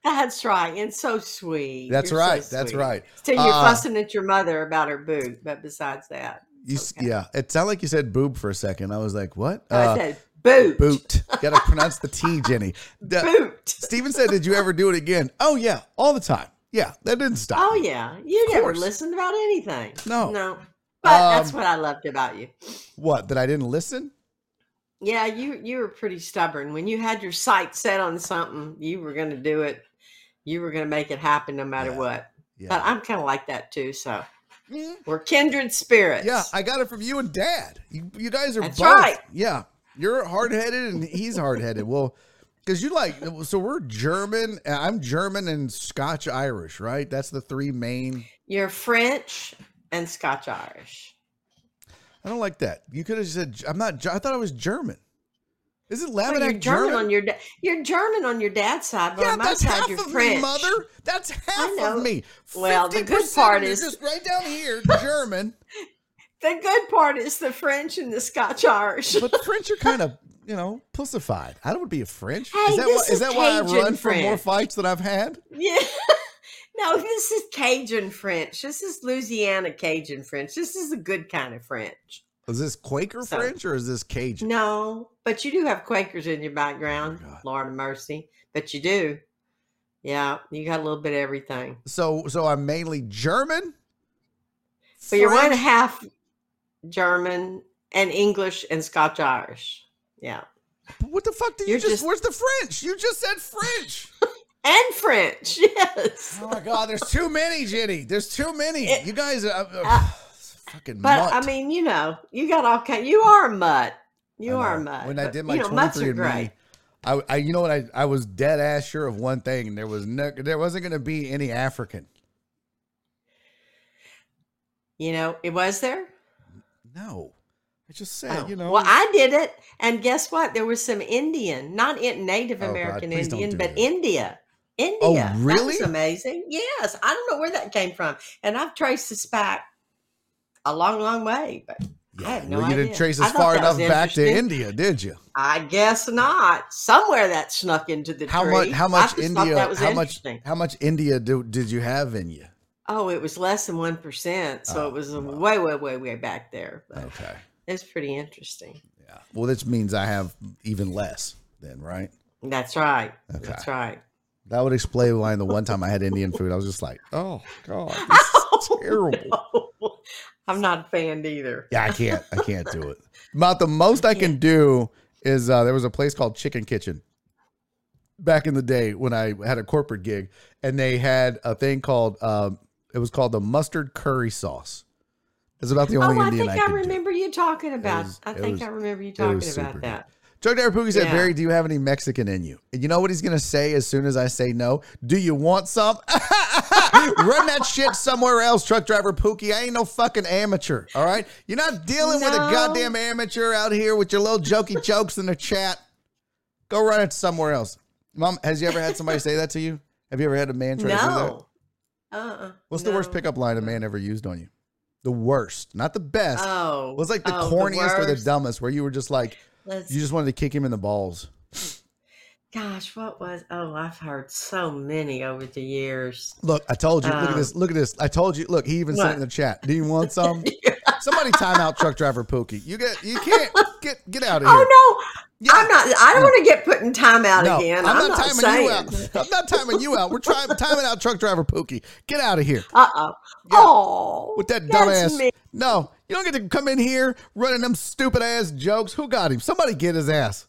That's right, and so sweet. That's You're so right. That's sweet. right. So you're Uh, fussing at your mother about her boot, but besides that, You, s Yeah, it sounded like you said boob for a second. I was like, what? I Uh, said boot. boot. Got to pronounce the T, Jenny. *laughs* The- Boot. Steven said, did you ever do it again? Oh, yeah, all the time. Yeah, that didn't stop. Oh yeah, you Of never course. listened about anything. No. no. But that's Um, what I loved about you. What, that I didn't listen? Yeah, you you were pretty stubborn. When you had your sights set on something, you were going to do it. You were going to make it happen no matter Yeah. what. Yeah. But I'm kind of like that too. So Mm. we're kindred spirits. Yeah, I got it from you and Dad. You, you guys are That's both. right. Yeah, you're hard headed and he's hard headed. Well, because you like, so we're German. uh, I'm German and Scotch Irish, right? That's the three main. You're French and Scotch Irish. I don't like that. You could have said I'm not. I thought I was German. Isn't Well, you're German, German? on your da- you're German on your dad's side, but yeah, on my that's side half you're of French. me, mother. That's half of me. Well, the good part is- just right down here, *laughs* German. The good part is the French and the Scotch Irish. But the French are *laughs* kind of, you know, pussified. I to be a French. Hey, is that, this why, is is that why I run for more fights than I've had? Yeah. *laughs* No, this is Cajun French. This is Louisiana Cajun French. This is a good kind of French. Is this Quaker So- French or is this Cajun? No, but you do have Quakers in your background. Oh Lord of mercy. But you do. Yeah, you got a little bit of everything. So, so I'm mainly German. But you're one half German and English and Scotch Irish. Yeah. What the fuck did you You're just, just- Where's the French? You just said French. *laughs* And French. *laughs* Yes. oh my God, there's too many, Jenny. There's too many. It- you guys are uh, Uh, fucking. But mutt. I mean, you know, you got all kind. You are a mutt. You are a mutt. When I did my you know, 23andMe, I, I, you know what? I, I was dead ass sure of one thing. There was no, there wasn't going to be any African. You know, it was there. No, I just said, Oh, you know. Well, I did it, and guess what? There was some Indian, not in Native Oh, American Indian, do but that. India. India. Oh, really? That was amazing. Yes, I don't know where that came from, and I've traced this back a long, long way, but I have no well, you idea. didn't trace as far enough back to. India, did you? I guess not. Somewhere that snuck into the How tree. much? How much India? How much? How much India do, did you have in you? Oh, it was less than one percent, so Oh, it was wow. way, way, way, way back there. But Okay. it's pretty interesting. Yeah. Well, this means I have even less then, right? That's right. Okay. That's right. That would explain why the one time I had Indian food, I was just like, oh god, *laughs* this is oh, terrible. No. I'm not a fan either. Yeah, I can't. I can't do it. *laughs* About the most I can do is uh, there was a place called Chicken Kitchen back in the day when I had a corporate gig, and they had a thing called um, it was called the mustard curry sauce. It's about the only oh, I Indian think I, I, could do. remember you talking about. was- I think was- I remember you talking about good. Truck driver Pookie said, Yeah. Barry, do you have any Mexican in you? And you know what he's going to say as soon as I say no? Do you want some? *laughs* Run that shit somewhere else, truck driver Pookie. I ain't no fucking amateur, all right? You're not dealing with a goddamn amateur out here with your little jokey jokes in the chat. Go run it somewhere else. Mom, has you ever had somebody say that to you? Have you ever had a man try to do that? Uh-uh. What's the worst pickup line a man ever used on you? The worst, not the best. Oh. it was like the oh, corniest or the dumbest where you were just like, You just wanted to kick him in the balls? gosh, what was? Oh, I've heard so many over the years. Look, I told you. look at Um, this. Look at this. I told you. Look, he even said it in the chat. Do you want *laughs* some? Somebody time out truck driver Pookie. You get. You *laughs* can't get get out of here. Oh no, Yeah. I'm not. I don't want to get put in timeout No, again. I'm, I'm, not, timing saying. you out. I'm not timing you out. We're trying *laughs* timing out truck driver Pookie. Get out of here Uh oh. Oh, with that dumbass. me. No, you don't get to come in here running them stupid ass jokes. Who got him? Somebody get his ass.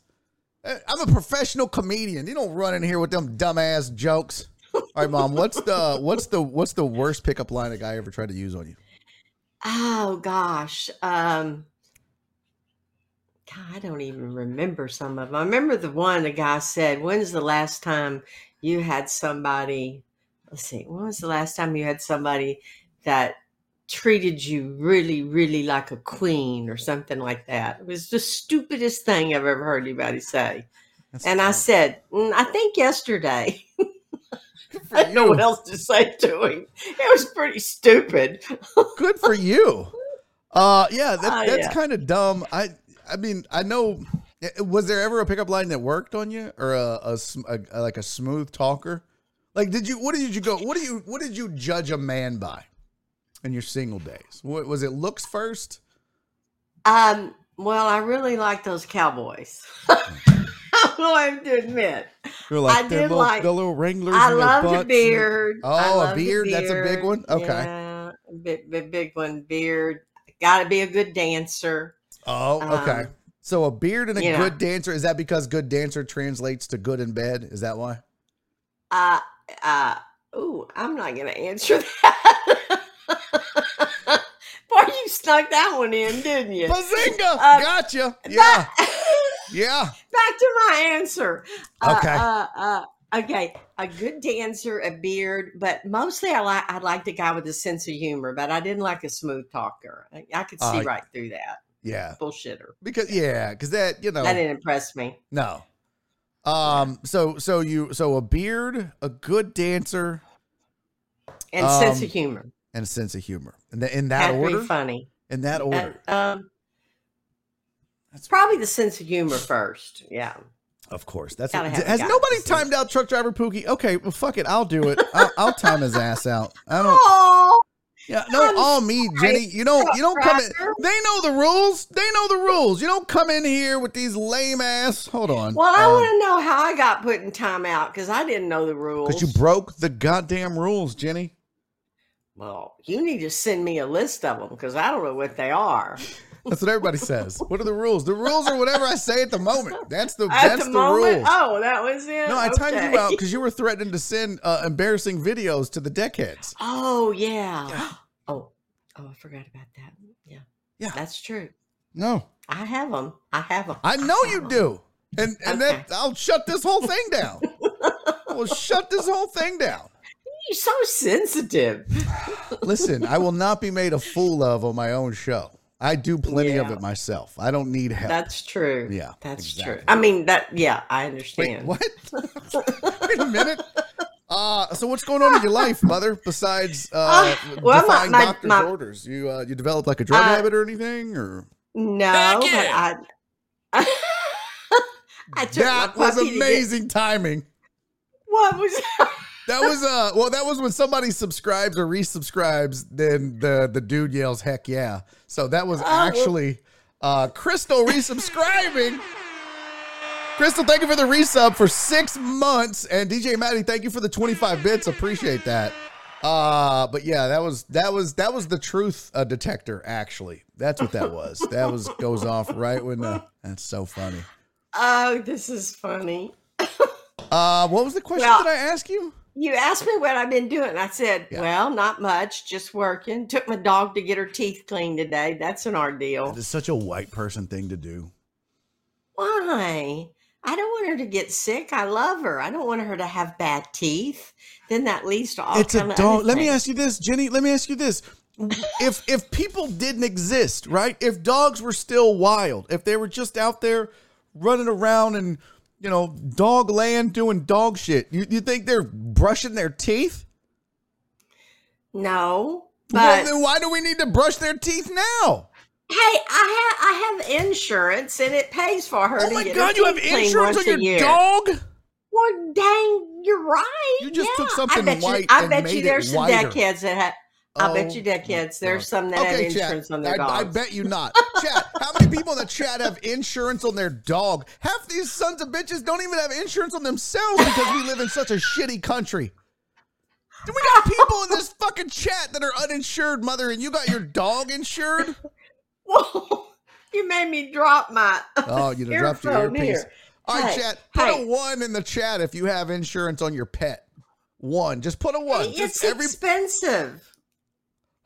Eh, I'm a professional comedian. You don't run in here with them dumb ass jokes. All right, mom. What's the what's the what's the worst pickup line a guy ever tried to use on you? Oh gosh. Um God, I don't even remember some of them. I remember the one the guy said, When's the last time you had somebody let's see, when was the last time you had somebody that treated you really, really like a queen or something like that? It was the stupidest thing I've ever heard anybody say. That's And I said, "Mm, I think yesterday. *laughs* I didn't know what else to say to him. It was pretty stupid. good for you. Uh, yeah, that, Oh, that's yeah. kind of dumb. I, I mean, I know. Was there ever a pickup line that worked on you, or a, a, a, a- like a smooth talker? Like, did you? What did you go? What do you? What did you judge a man by in your single days? What, was it looks first, Um, well, I really like those cowboys. *laughs* I'm going to admit. You're I like the did little, like- the little wranglers. I love the and- beard. Oh, I a the beard? That's a big one? Okay. Yeah, big, big, big one. Beard. Got to be a good dancer. Oh, okay. Um, so a beard and a know. good dancer is that because good dancer translates to good in bed? Is that why? Uh, uh, ooh, I'm not going to answer *laughs* that. *laughs* Boy, you snuck that one in, didn't you? Bazinga! Uh, gotcha. Yeah, Back, *laughs* yeah. back to my answer. Uh, Okay. Uh, uh, okay. A good dancer, a beard, but mostly I like I like the guy with a sense of humor, but I didn't like a smooth talker. I, I could see Uh, right through that Yeah, bullshitter. because yeah, because that you know That didn't impress me. no. Um. So so you so a beard, a good dancer, And sense Um, of humor. And a sense of humor, in, in that be order. funny. In that Uh, order, um, That's- probably the sense of humor first. Yeah. of course. That's has what, have a has nobody to see it. timed out truck driver Pookie? Okay, well fuck it, I'll do it. I'll, I'll time his ass out. I don't. Oh, Yeah, no, I'm all me, Jenny. You don't. You don't come in. They know the rules. They know the rules. You don't come in here with these lame ass. Hold on. well, I want to know how I got put in timeout because I didn't know the rules. because you broke the goddamn rules, Jenny. Well, you need to send me a list of them because I don't know what they are. That's what everybody says. *laughs* What are the rules? The rules are whatever I say at the moment. That's the At that's the, the, moment, rules. oh, that was it. no, I timed you out because *laughs* you were threatening to send uh, embarrassing videos to the deckheads. Oh yeah. *gasps* Yeah. Oh, oh, I forgot about that. Yeah, Yeah. that's true. No, I have them. I have them. I know you do, and and Okay. that I'll shut this whole thing down. *laughs* I will shut this whole thing down. You're so sensitive. Listen, I will not be made a fool of on my own show. I do plenty of it myself. I don't need help. That's true. Yeah, that's exactly. true. I mean that. Yeah, I Wait, understand. what? *laughs* Wait a minute. Uh, so what's going on in your life, mother? Besides uh, Uh, well, my- defying my- doctor's my- orders, you uh, you developed like a drug Uh, habit or anything, or No, but yeah. I. *laughs* I took that my was puppy to get- amazing timing. What was? *laughs* That was uh, well, that was when somebody subscribes or resubscribes, then the the dude yells "heck yeah!" So that was Oh. actually uh, Crystal resubscribing. Crystal, thank you for the resub for six months, and DJ Maddie, thank you for the twenty five bits. Appreciate that. Uh, but yeah, that was that was that was the truth uh, detector. Actually, that's what that was. that was goes off right when the. That's so funny. oh, this is funny. *laughs* Uh, what was the question Well- that I ask you? You asked me what I've been doing. I said, Yeah. well, not much, just working. Took my dog to get her teeth cleaned today. That's an ordeal. It's such a white person thing to do. Why? I don't want her to get sick. I love her. I don't want her to have bad teeth. Then that leads to all it's a dog. Let me ask you this, Jenny. Let me ask you this: if if people didn't exist, right? If dogs were still wild, if they were just out there running around and you know dog land doing dog shit, you you think they're brushing their teeth? No, well, but then why do we need to brush their teeth now? hey, I have I have insurance and it pays for her. Oh to my get god, you have insurance on your year. dog? Well, dang, you're right. You just took something I bet white You, I and bet made you there's some deckheads that have. I bet oh you Oh, kids. There's some that have Okay, chat. insurance on their dogs. I bet you not. *laughs* Chat, how many people in the chat have insurance on their dog? Half these sons of bitches don't even have insurance on themselves because we live in such a shitty country. Do we got people in this fucking chat that are uninsured, mother, and you got your dog insured? *laughs* Whoa, you made me drop my. Oh, you dropped your earpiece. here. All right, Hey, chat, put hey. a one in the chat if you have insurance on your pet. One. Just put a one. It's every expensive.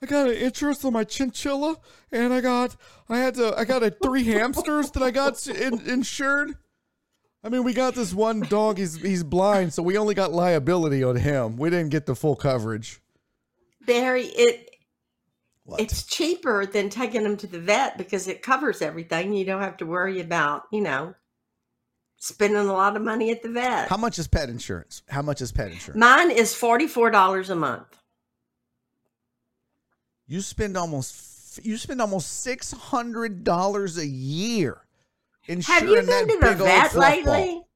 I got an insurance on my chinchilla, and I got I had to I got a three *laughs* hamsters that I got in, insured. I mean, we got this one dog. He's he's blind, so we only got liability on him. We didn't get the full coverage. Barry, it What? it's cheaper than taking them to the vet because it covers everything. You don't have to worry about, you know, spending a lot of money at the vet. How much is pet insurance? How much is pet insurance? Mine is forty four dollars a month. You spend almost you spend almost six hundred dollars a year Have you been to the vet lately? *laughs*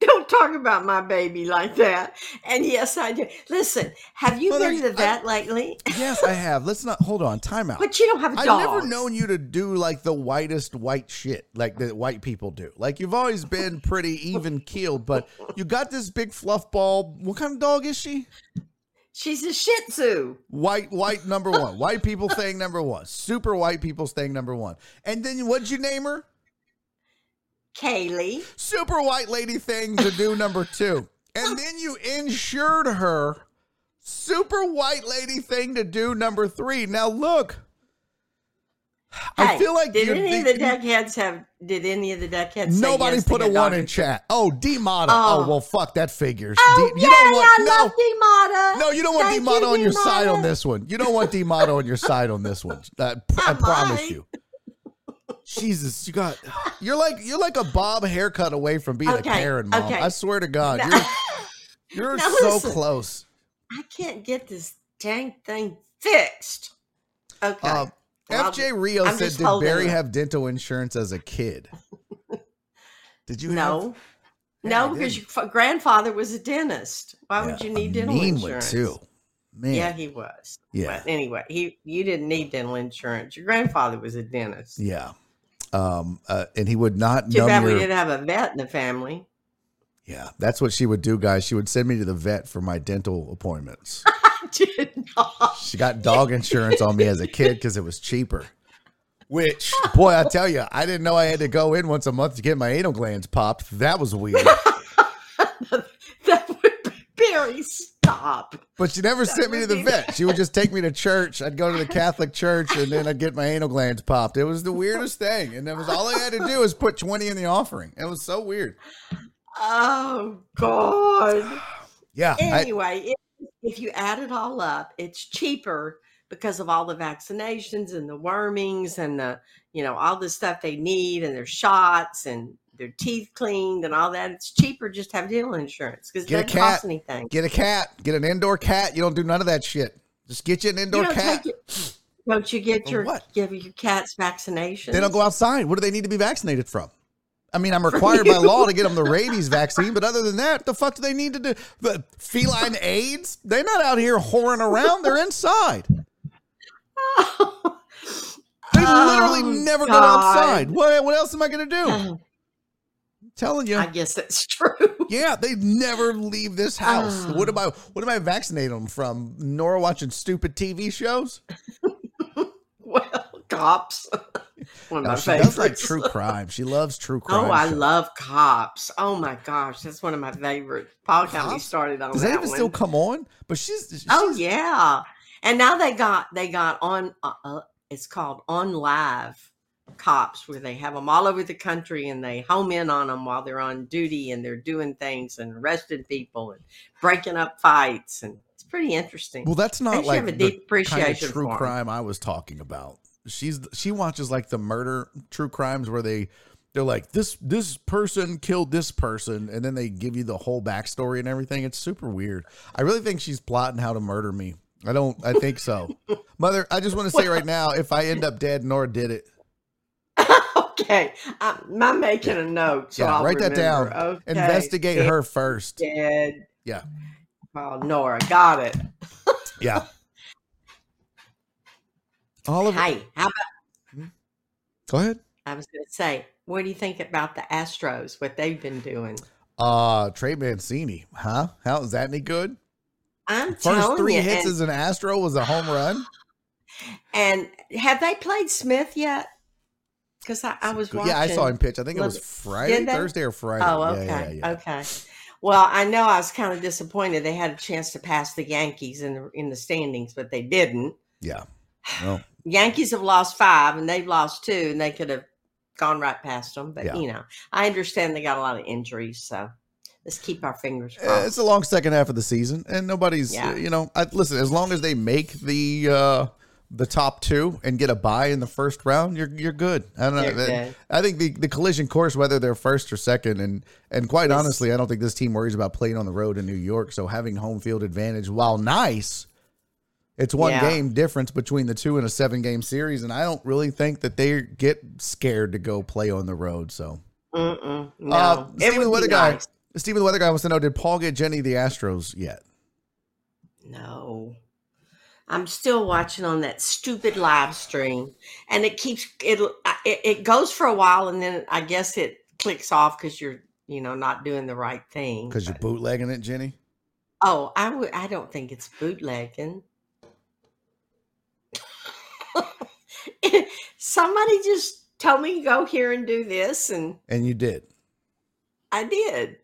Don't talk about my baby like that. And yes, I do. Listen, have you Mother, been to the I- vet lately? Yes, I have. Let's not hold on. Time out. But you don't have a I've never known you to do like the whitest white shit like the white people do. Like you've always been pretty even keeled, but you got this big fluff ball. What kind of dog is she? She's a Shih Tzu. White, white number one. White people thing number one. Super white people thing number one. And then what'd you name her? Kaylee. Super white lady thing to do number two. And then you insured her super white lady thing to do number three. Now look. I Hey, feel like did any of the deckheads have? Did any of the deckheads? say Nobody yes put a one in chat. Oh, D Mata. Oh. Oh. well, fuck that figures. Oh, D- you don't want, I no, love D-Mata. no, you don't want D Mata on your side on this one. You don't want D Mata on your side on this one. Uh, *laughs* I I promise you. *laughs* Jesus, you got you're like you're like a bob haircut away from being Okay, a Karen mom. okay. I swear to God, you're *laughs* you're so listen. close. I can't get this dang thing fixed. Okay. Uh, FJ Rio I'm said, "Did Barry it. have dental insurance as a kid?" *laughs* Did you? no. have- No, I because your fa- grandfather was a dentist. Why would you need dental mean insurance? too. Man, Yeah, he was. Yeah. But anyway, he you didn't need dental insurance. Your grandfather was a dentist. yeah. Um, uh, and he would not Too bad we didn't have a vet in the family. Yeah, that's what she would do, guys. She would send me to the vet for my dental appointments. *laughs* Did not. She got dog insurance on me as a kid because it was cheaper. Which, boy, I tell you, I didn't know I had to go in once a month to get my anal glands popped. That was weird. *laughs* That would be Barry. Stop. But she never sent me to the vet. She would just take me to church. I'd go to the Catholic church and then I'd get my anal glands popped. It was the weirdest thing. And it was all I had to do was put 20 in the offering. It was so weird. Oh God. Yeah. Anyway, if, you add it all up, it's cheaper because of all the vaccinations and the wormings and the you know all the stuff they need and their shots and their teeth cleaned and all that. It's cheaper just to have dental insurance because it Get a doesn't cost anything. get a cat, get an indoor cat. You don't do none of that shit. Just get you an You indoor don't cat. don't you get your What? give your cats vaccinations? They don't go outside. What do they need to be vaccinated from? I mean, I'm *laughs* required by law to get them the rabies vaccine, but other than that, the fuck do they need to do? The feline AIDS? They're not out here whoring around. They're inside. *laughs* They literally Oh, never go outside. What, what else am I going to do? I'm telling you. I guess that's *laughs* true. Yeah, they never leave this house. Oh. What am I? What am I vaccinating them from? Nora watching stupid TV shows? well, cops. *laughs* One of No, my she does like true crime. She loves true *laughs* crime. Oh, I shows. love cops. Oh my gosh, that's one of my favorites. Paul me started on Does that that even one. still come on? But she's, she's oh yeah, and now they got they got on. Uh, uh, it's called on live cops where they have them all over the country and they home in on them while they're on duty and they're doing things and arresting people and breaking up fights and it's pretty interesting. Well, that's not like have a the deep kind of true crime I was talking about. She's she watches like the murder true crimes where they they're like this this person killed this person and then they give you the whole backstory and everything. It's super weird. I really think she's plotting how to murder me. I don't. I think so, *laughs* mother. I just want to say right now, if I end up dead, Nora did it. *laughs* okay, I'm, I'm making a note. So yeah, I'll write that down. Okay. Investigate Dead, her first. Dead. Yeah, Oh, Nora, got it. *laughs* yeah. Oliver, Hey, how about go ahead. I was going to say, what do you think about the Astros? What they've been doing? Uh, Trey Mancini, huh? How is that any good? I'm First telling three you. hits and, as an Astro was a home run. and have they played Smith yet? Because I, I was watching. Yeah, I saw him pitch. I think it was Friday? Thursday, or Friday. Oh, Yeah, okay, yeah, yeah. okay. Well, I know I was kind of disappointed they had a chance to pass the Yankees in the in the standings, but they didn't. Yeah. Well, Yankees have lost five, and they've lost two, and they could have gone right past them. But Yeah. you know, I understand they got a lot of injuries, so let's keep our fingers eh, crossed. it's a long second half of the season, and nobody's, Yeah. you know, I, listen. As long as they make the uh the top two and get a buy in the first round, you're you're good. I don't know. Good. I think the, the collision course, whether they're first or second, and and quite Yes. honestly, I don't think this team worries about playing on the road in New York. So having home field advantage, while nice, it's one Yeah. game difference between the two in a seven game series, and I don't really think that they get scared to go play on the road. So Mm-mm, no, Uh, Steven, would what guy. nice. Stephen the Weather Guy wants to know Did Paul get Jenny the Astros yet? No. I'm still watching on that stupid live stream, and it keeps it. It, it goes for a while, and then I guess it clicks off because you're, you know, not doing the right thing. Because you're bootlegging it, Jenny? Oh, I would. I don't think it's bootlegging. *laughs* Somebody just told me go here and do this, and And you did. I did.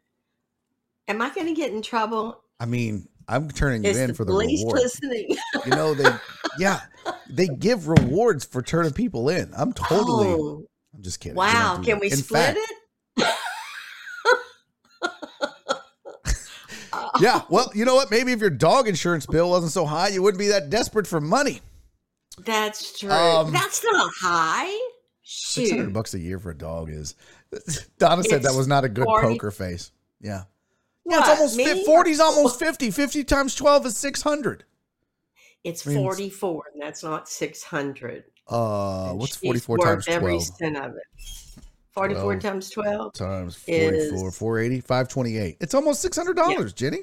Am I going to get in trouble? I mean, I'm turning you in the for the reward. listening? *laughs* You know, they, yeah, they give rewards for turning people in. I'm totally, Oh, I'm just kidding. Wow! Can that. we In split fact, it? *laughs* Yeah. Well, you know what? Maybe if your dog insurance bill wasn't so high, you wouldn't be that desperate for money. That's true. Um, That's not high. Six hundred bucks a year for a dog is. *laughs* Donna said that was not a good 40 poker face. Yeah. Yeah, it's almost me? fi- 40's almost 50. 50 times 12 is 600. It's I mean, 44, and that's not 600. Uh, what's 44 worth times Every 12? cent of it. 44 Twelve. times 12. Times 44, is- 480, 528. It's almost $600, Jenny.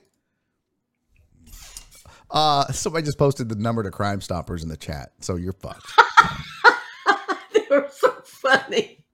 Uh, somebody just posted the number to Crime Stoppers in the chat, so you're fucked. *laughs* they were so funny.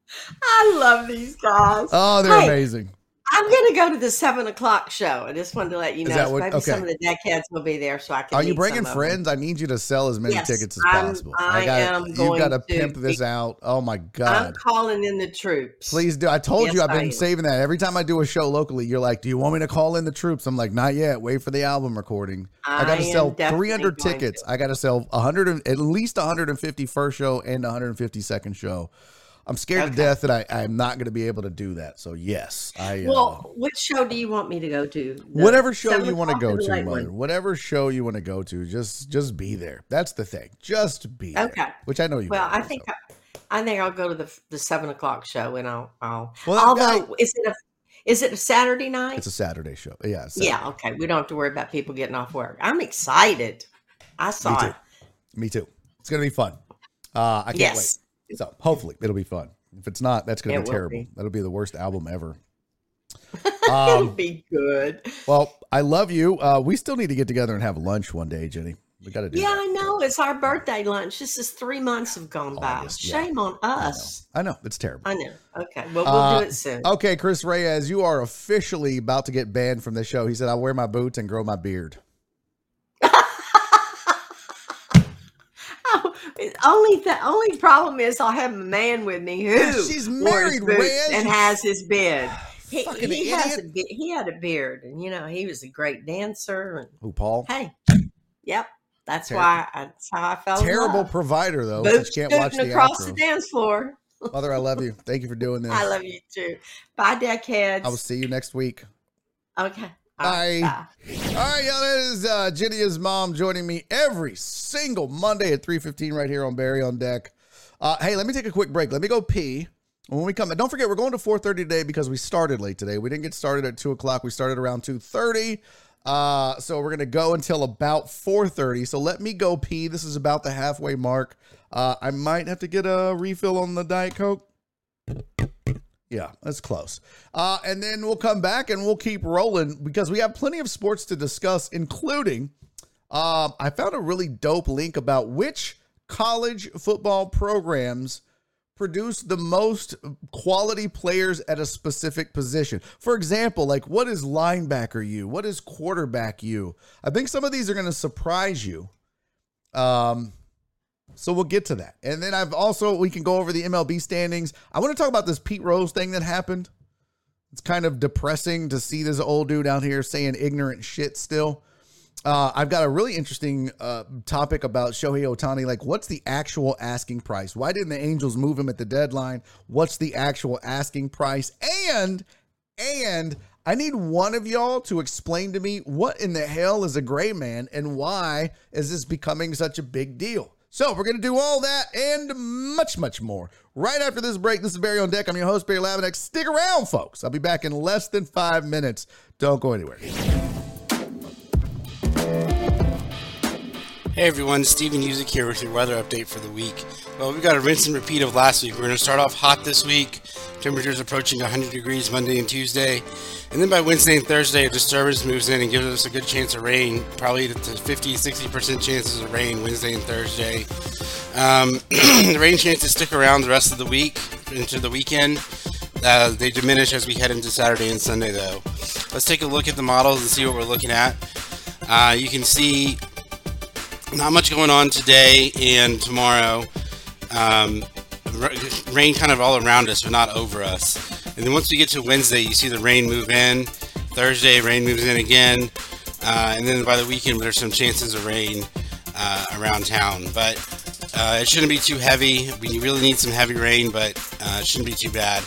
I love these guys. Oh, they're Hey, amazing. I'm going to go to the seven o'clock show. I just wanted to let you know. what- Maybe some of okay. the deckheads will be there, so I can. Are you bringing some of them. friends? I need you to sell as many Yes, tickets as I'm- possible. I got am You've going got to pimp this out. Oh my god! I'm calling in the troops. Please do. I told you I've been am. saving that. Every time I do a show locally, you're like, "Do you want me to call in the troops?" I'm like, "Not yet. Wait for the album recording." I got to sell 300 tickets. to. I got to sell 100 and, at least 150 first show and 150 second show. I'm scared to death that I, I'm not going to be able to do that. So yes, I. Uh, Well, which show do you want me to go to? The whatever show you want to go to, mother. one? Whatever show you want to go to, just just be there. That's the thing. Just be there. Okay. Which I know you. Well, I think so. I, I think I'll go to the the seven o'clock show, and I'll I'll. Well, although guy- is it a is it a Saturday night? it's a Saturday show. Yeah. it's yeah. Okay. We don't have to worry about people getting off work. I'm excited. I saw too. it. Me too. It's gonna be fun. Uh, I can't Yes. wait. So hopefully it'll be fun. If it's not, that's gonna be terrible. be. That'll be the worst album ever. *laughs* It'll Um, be good. well, I love you. Uh, we still need to get together and have lunch one day, Jenny. We got to do. Yeah, that. I know. It's our birthday lunch. This is three months have gone by. August, yeah. Shame on I know. us. I know it's terrible. I know. Okay. Well, we'll Uh, do it soon. Okay, Chris Reyes, you are officially about to get banned from the show. He said, "I'll wear my boots and grow my beard." Oh, it- only the only problem is I'll have a man with me who Yeah, she's married, Reyes. and has his beard. He, he has a be- he had a beard, and you know he was a great dancer. And, Who, Paul? Hey, yep, that's Ter- why I, that's how I fell. in Terrible provider though. Boots can't watch the across the dance floor. Mother, I love you. Thank you for doing *laughs* this. I love you too. Bye, deckheads. I will see you next week. okay. Bye. All right, All right, y'all. That is uh, Jennia's mom joining me every single Monday at 3.15 right here on Barry on Deck. Uh, hey, let me take a quick break. Let me go pee. When we come don't forget, we're going to 4.30 today because we started late today. We didn't get started at 2 o'clock. We started around 2.30. Uh, so we're to go until about 4.30. So let me go pee. This is about the halfway mark. Uh, I might have to get a refill on the Diet Coke. Yeah, that's close. Uh, and then we'll come back and we'll keep rolling because we have plenty of sports to discuss, including um, I found a really dope link about which college football programs produce the most quality players at a specific position. For example, like what is linebacker you? What is quarterback you? I think some of these are going to surprise you. Um, so we'll get to that. And then I've also, we can go over the MLB standings. I want to talk about this Pete Rose thing that happened. It's kind of depressing to see this old dude out here saying ignorant shit still. Uh, I've got a really interesting uh, topic about Shohei Ohtani. Like, what's the actual asking price? Why didn't the Angels move him at the deadline? What's the actual asking price? And, and I need one of y'all to explain to me what in the hell is a gray man and why is this becoming such a big deal? So we're going to do all that and much, much more right after this break. This is Barry on Deck. I'm your host, Barry Laminack. Stick around, folks. I'll be back in less than five minutes. Don't go anywhere. Hey everyone, Steven Music here with your weather update for the week. Well, we've got a rinse and repeat of last week. We're going to start off hot this week. Temperatures approaching 100 degrees Monday and Tuesday. And then by Wednesday and Thursday, a disturbance moves in and gives us a good chance of rain, probably to 50 60% chances of rain Wednesday and Thursday. Um, *clears throat* the rain chances stick around the rest of the week into the weekend. Uh, they diminish as we head into Saturday and Sunday, though. Let's take a look at the models and see what we're looking at. Uh, you can see not much going on today and tomorrow. Um, rain kind of all around us, but not over us. And then once we get to Wednesday, you see the rain move in. Thursday, rain moves in again. Uh, and then by the weekend, there's some chances of rain uh, around town. But uh, it shouldn't be too heavy. We really need some heavy rain, but uh, it shouldn't be too bad.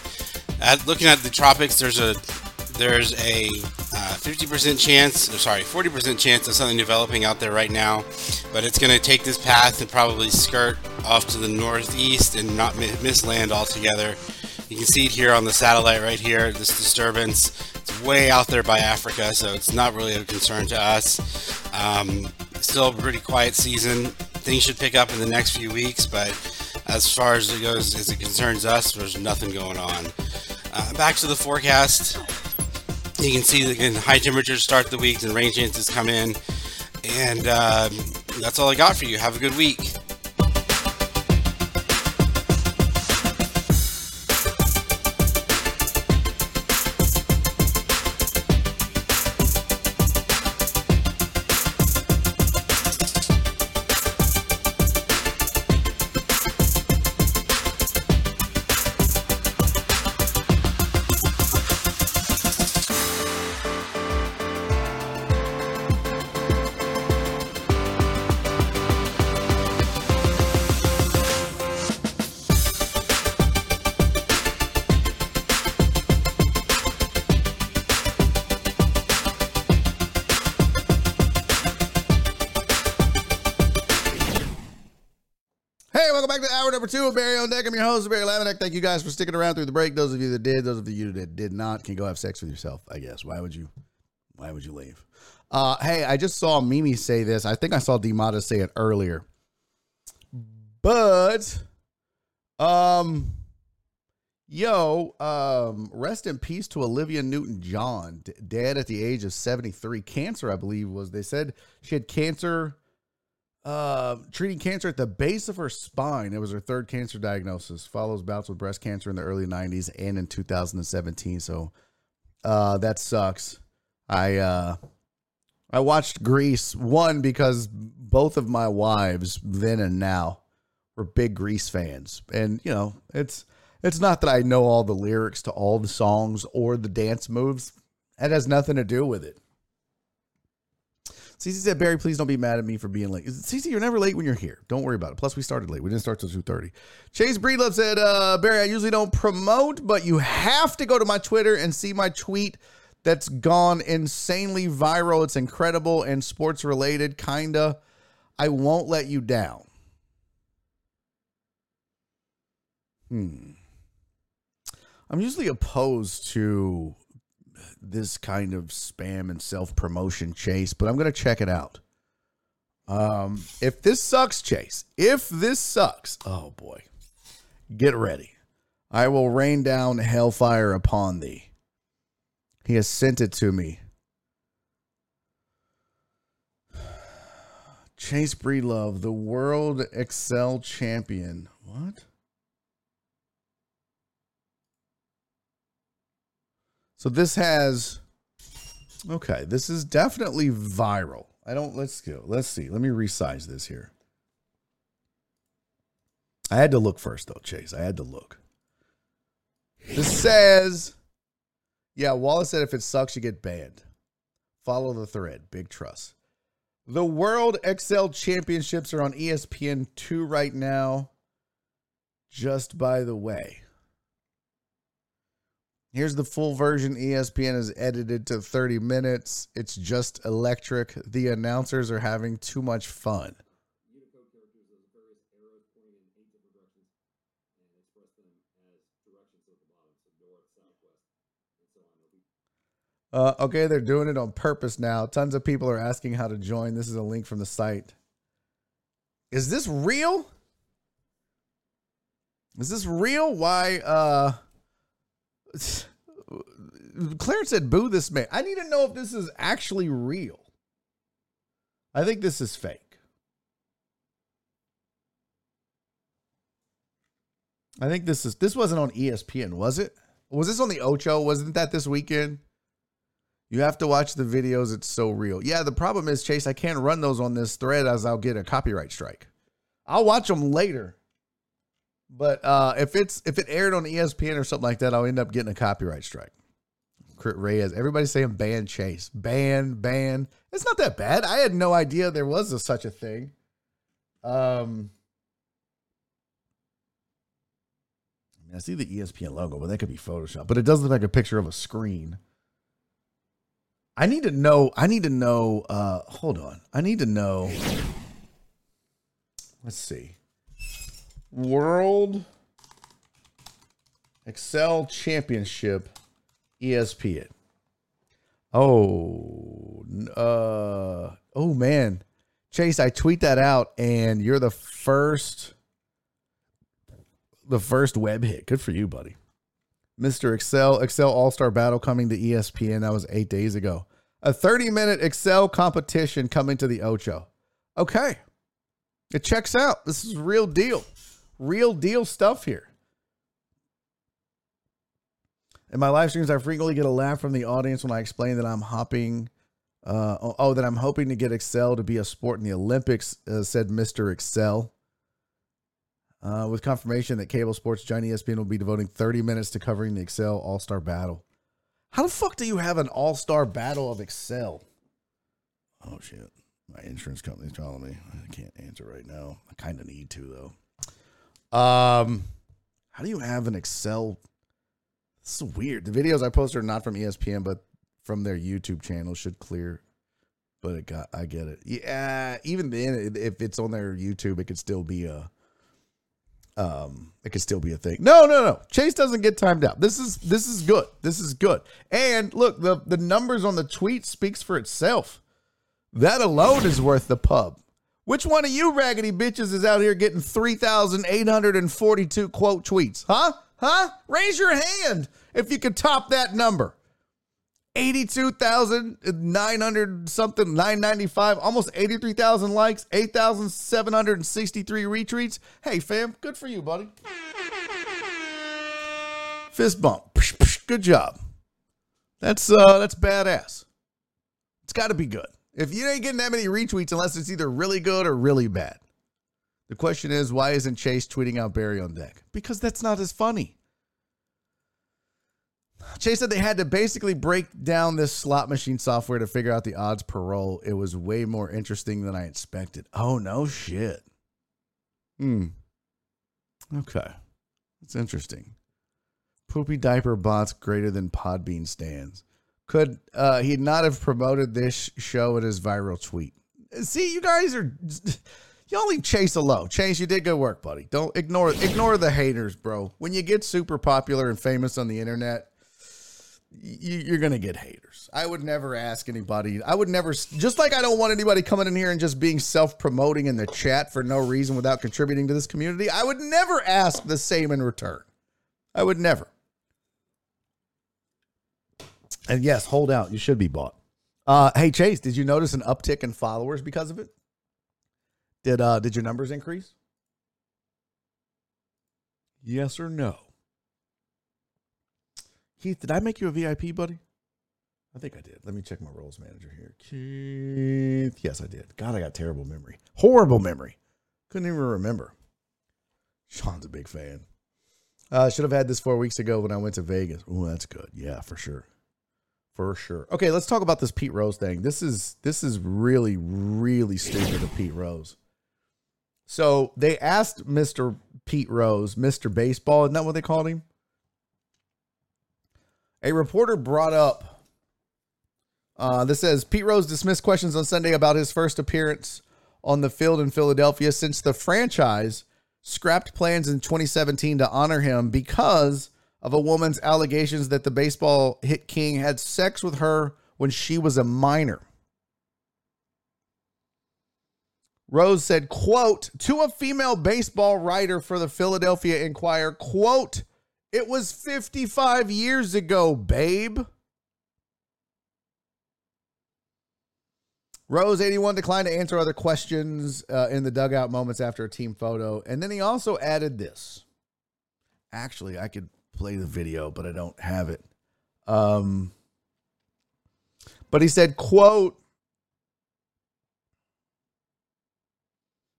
Looking at the tropics, there's a there's a 50% uh, chance, or sorry, 40% chance of something developing out there right now, but it's going to take this path and probably skirt off to the northeast and not miss land altogether. You can see it here on the satellite right here, this disturbance. It's way out there by Africa, so it's not really a concern to us. Um, still a pretty quiet season. Things should pick up in the next few weeks, but as far as it goes, as it concerns us, there's nothing going on. Uh, back to the forecast. You can see that high temperatures start the week and rain chances come in. And uh, that's all I got for you. Have a good week. Thank you guys for sticking around through the break. Those of you that did, those of you that did not, can go have sex with yourself. I guess. Why would you? Why would you leave? Uh, hey, I just saw Mimi say this. I think I saw Demata say it earlier. But, um, yo, um, rest in peace to Olivia Newton John, d- dead at the age of 73. Cancer, I believe, was. They said she had cancer uh, treating cancer at the base of her spine. It was her third cancer diagnosis. Follows bouts with breast cancer in the early 90s and in 2017. So uh, that sucks. I uh, I watched Grease one because both of my wives then and now were big Grease fans, and you know it's it's not that I know all the lyrics to all the songs or the dance moves. That has nothing to do with it. CC said, Barry, please don't be mad at me for being late. CC, you're never late when you're here. Don't worry about it. Plus, we started late. We didn't start till 2.30. Chase Breedlove said, uh, Barry, I usually don't promote, but you have to go to my Twitter and see my tweet that's gone insanely viral. It's incredible and sports related, kinda. I won't let you down. Hmm. I'm usually opposed to this kind of spam and self promotion chase, but I'm going to check it out. Um, if this sucks, Chase, if this sucks, oh boy, get ready. I will rain down hellfire upon thee. He has sent it to me. *sighs* Chase Breedlove, the world Excel champion. What? So this has okay, this is definitely viral. I don't let's go. Let's see. Let me resize this here. I had to look first though, Chase. I had to look. This says Yeah, Wallace said if it sucks, you get banned. Follow the thread. Big trust. The World Excel Championships are on ESPN 2 right now. Just by the way. Here's the full version. ESPN is edited to 30 minutes. It's just electric. The announcers are having too much fun. Uh, okay, they're doing it on purpose now. Tons of people are asking how to join. This is a link from the site. is this real? Is this real? Why uh *sighs* Clarence said boo this man. I need to know if this is actually real. I think this is fake. I think this is this wasn't on ESPN, was it? Was this on the Ocho? Wasn't that this weekend? You have to watch the videos. It's so real. Yeah, the problem is, Chase, I can't run those on this thread as I'll get a copyright strike. I'll watch them later. But uh, if it's if it aired on ESPN or something like that, I'll end up getting a copyright strike. Crit Reyes, everybody's saying ban Chase, ban, ban. It's not that bad. I had no idea there was a, such a thing. Um, I, mean, I see the ESPN logo, but that could be Photoshop. But it does look like a picture of a screen. I need to know. I need to know. Uh, hold on. I need to know. Let's see. World Excel Championship ESPN. Oh, uh, oh man, Chase, I tweet that out, and you're the first, the first web hit. Good for you, buddy. Mr. Excel Excel All Star Battle coming to ESPN. That was eight days ago. A 30 minute Excel competition coming to the Ocho. Okay, it checks out. This is real deal, real deal stuff here. In my live streams, I frequently get a laugh from the audience when I explain that I'm hopping. Uh, oh, that I'm hoping to get Excel to be a sport in the Olympics, uh, said Mr. Excel. Uh, with confirmation that Cable Sports Johnny ESPN will be devoting 30 minutes to covering the Excel All Star Battle. How the fuck do you have an All Star Battle of Excel? Oh shit! My insurance company's calling me. I can't answer right now. I kind of need to though. Um, how do you have an Excel? This is weird. The videos I post are not from ESPN, but from their YouTube channel should clear. But it got, I get it. Yeah, even then, if it's on their YouTube, it could still be a, um, it could still be a thing. No, no, no. Chase doesn't get timed out. This is this is good. This is good. And look, the the numbers on the tweet speaks for itself. That alone is worth the pub. Which one of you raggedy bitches is out here getting 3,842 quote tweets? Huh? Huh? Raise your hand if you could top that number. 82,900 something, 995, almost 83,000 likes, 8,763 retweets. Hey, fam, good for you, buddy. Fist bump. Good job. That's uh that's badass. It's got to be good. If you ain't getting that many retweets unless it's either really good or really bad. The question is, why isn't Chase tweeting out Barry on deck? Because that's not as funny. Chase said they had to basically break down this slot machine software to figure out the odds per roll. It was way more interesting than I expected. Oh, no shit. Hmm. Okay. That's interesting. Poopy diaper bots greater than Podbean stands. Could uh, he not have promoted this show in his viral tweet? See, you guys are y'all leave Chase alone. Chase, you did good work, buddy. Don't ignore ignore the haters, bro. When you get super popular and famous on the internet, you're going to get haters. I would never ask anybody. I would never, just like I don't want anybody coming in here and just being self promoting in the chat for no reason without contributing to this community. I would never ask the same in return. I would never. And yes, hold out. You should be bought. Uh, hey Chase, did you notice an uptick in followers because of it? Did uh, did your numbers increase? Yes or no? Keith, did I make you a VIP, buddy? I think I did. Let me check my roles manager here. Keith. Yes, I did. God, I got terrible memory. Horrible memory. Couldn't even remember. Sean's a big fan. Uh, should have had this four weeks ago when I went to Vegas. Oh, that's good. Yeah, for sure. For sure. Okay, let's talk about this Pete Rose thing. This is this is really, really stupid of Pete Rose. So they asked Mr. Pete Rose, Mr. Baseball, isn't that what they called him? A reporter brought up uh, this says Pete Rose dismissed questions on Sunday about his first appearance on the field in Philadelphia since the franchise scrapped plans in 2017 to honor him because of a woman's allegations that the baseball hit king had sex with her when she was a minor. Rose said, quote, to a female baseball writer for the Philadelphia Inquirer, quote, it was 55 years ago, babe. Rose 81 declined to answer other questions uh, in the dugout moments after a team photo. And then he also added this. Actually, I could play the video, but I don't have it. Um, but he said, quote,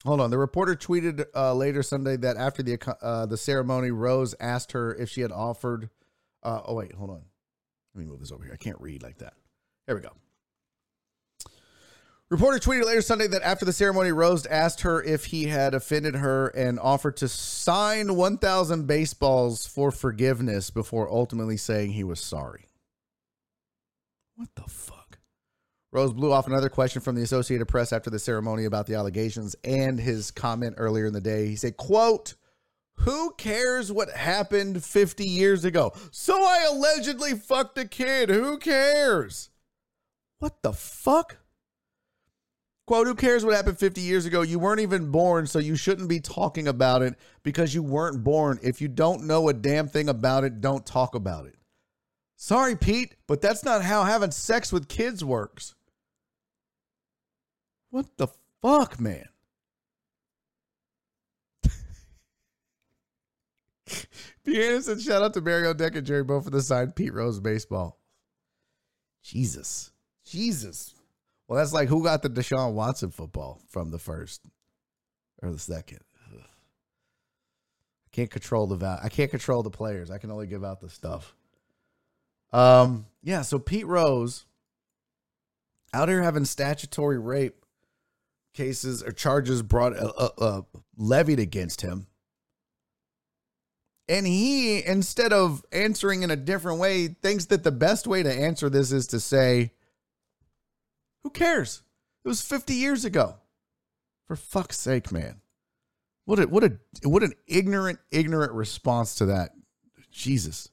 Hold on. The reporter tweeted uh, later Sunday that after the uh, the ceremony, Rose asked her if she had offered. Uh, oh wait, hold on. Let me move this over here. I can't read like that. There we go. Reporter tweeted later Sunday that after the ceremony, Rose asked her if he had offended her and offered to sign 1,000 baseballs for forgiveness before ultimately saying he was sorry. What the fuck? Rose blew off another question from the Associated Press after the ceremony about the allegations and his comment earlier in the day. He said, quote, who cares what happened 50 years ago? So I allegedly fucked a kid. Who cares? What the fuck? Quote, who cares what happened 50 years ago? You weren't even born, so you shouldn't be talking about it because you weren't born. If you don't know a damn thing about it, don't talk about it. Sorry, Pete, but that's not how having sex with kids works. What the fuck, man? *laughs* P. Anderson, shout out to Mario Deck and Jerry Bow for the signed Pete Rose baseball. Jesus. Jesus. Well, that's like who got the Deshaun Watson football from the first or the second. I can't control the val- I can't control the players. I can only give out the stuff. Um, yeah. So Pete Rose out here having statutory rape cases or charges brought uh, uh, uh, levied against him. And he, instead of answering in a different way, thinks that the best way to answer this is to say, who cares? It was 50 years ago. For fuck's sake, man. What a what a what an ignorant, ignorant response to that. Jesus.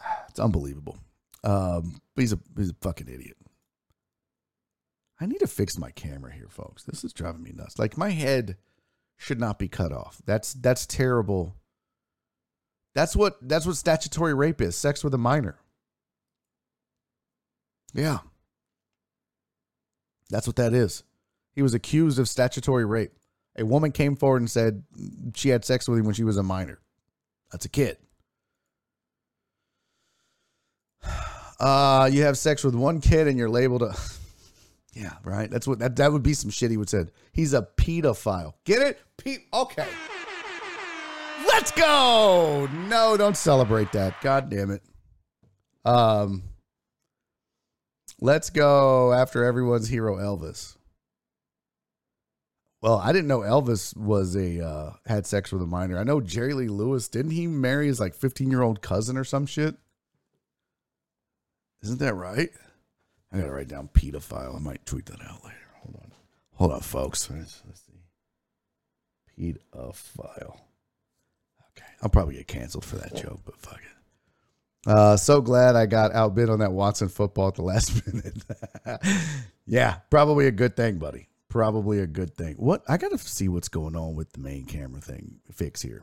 *sighs* It's unbelievable. Um, but he's a he's a fucking idiot. I need to fix my camera here, folks. This is driving me nuts. Like my head should not be cut off. That's that's terrible. That's what that's what statutory rape is. Sex with a minor. Yeah. That's what that is. He was accused of statutory rape. A woman came forward and said she had sex with him when she was a minor. That's a kid. *sighs* Uh, you have sex with one kid and you're labeled a *laughs* Yeah, right. That's what that that would be some shit he would said. He's a pedophile. Get it? Pe- okay. Let's go. No, don't celebrate that. God damn it. Um Let's go after everyone's hero Elvis. Well, I didn't know Elvis was a uh, had sex with a minor. I know Jerry Lee Lewis didn't he marry his like 15-year-old cousin or some shit? Isn't that right? I gotta write down pedophile. I might tweet that out later. Hold on. Hold on, folks. Let's, let's see. Pedophile. Okay. I'll probably get canceled for that joke, but fuck it. Uh, so glad I got outbid on that Watson football at the last *laughs* minute. yeah, probably a good thing, buddy. Probably a good thing. What I gotta see what's going on with the main camera thing fix here.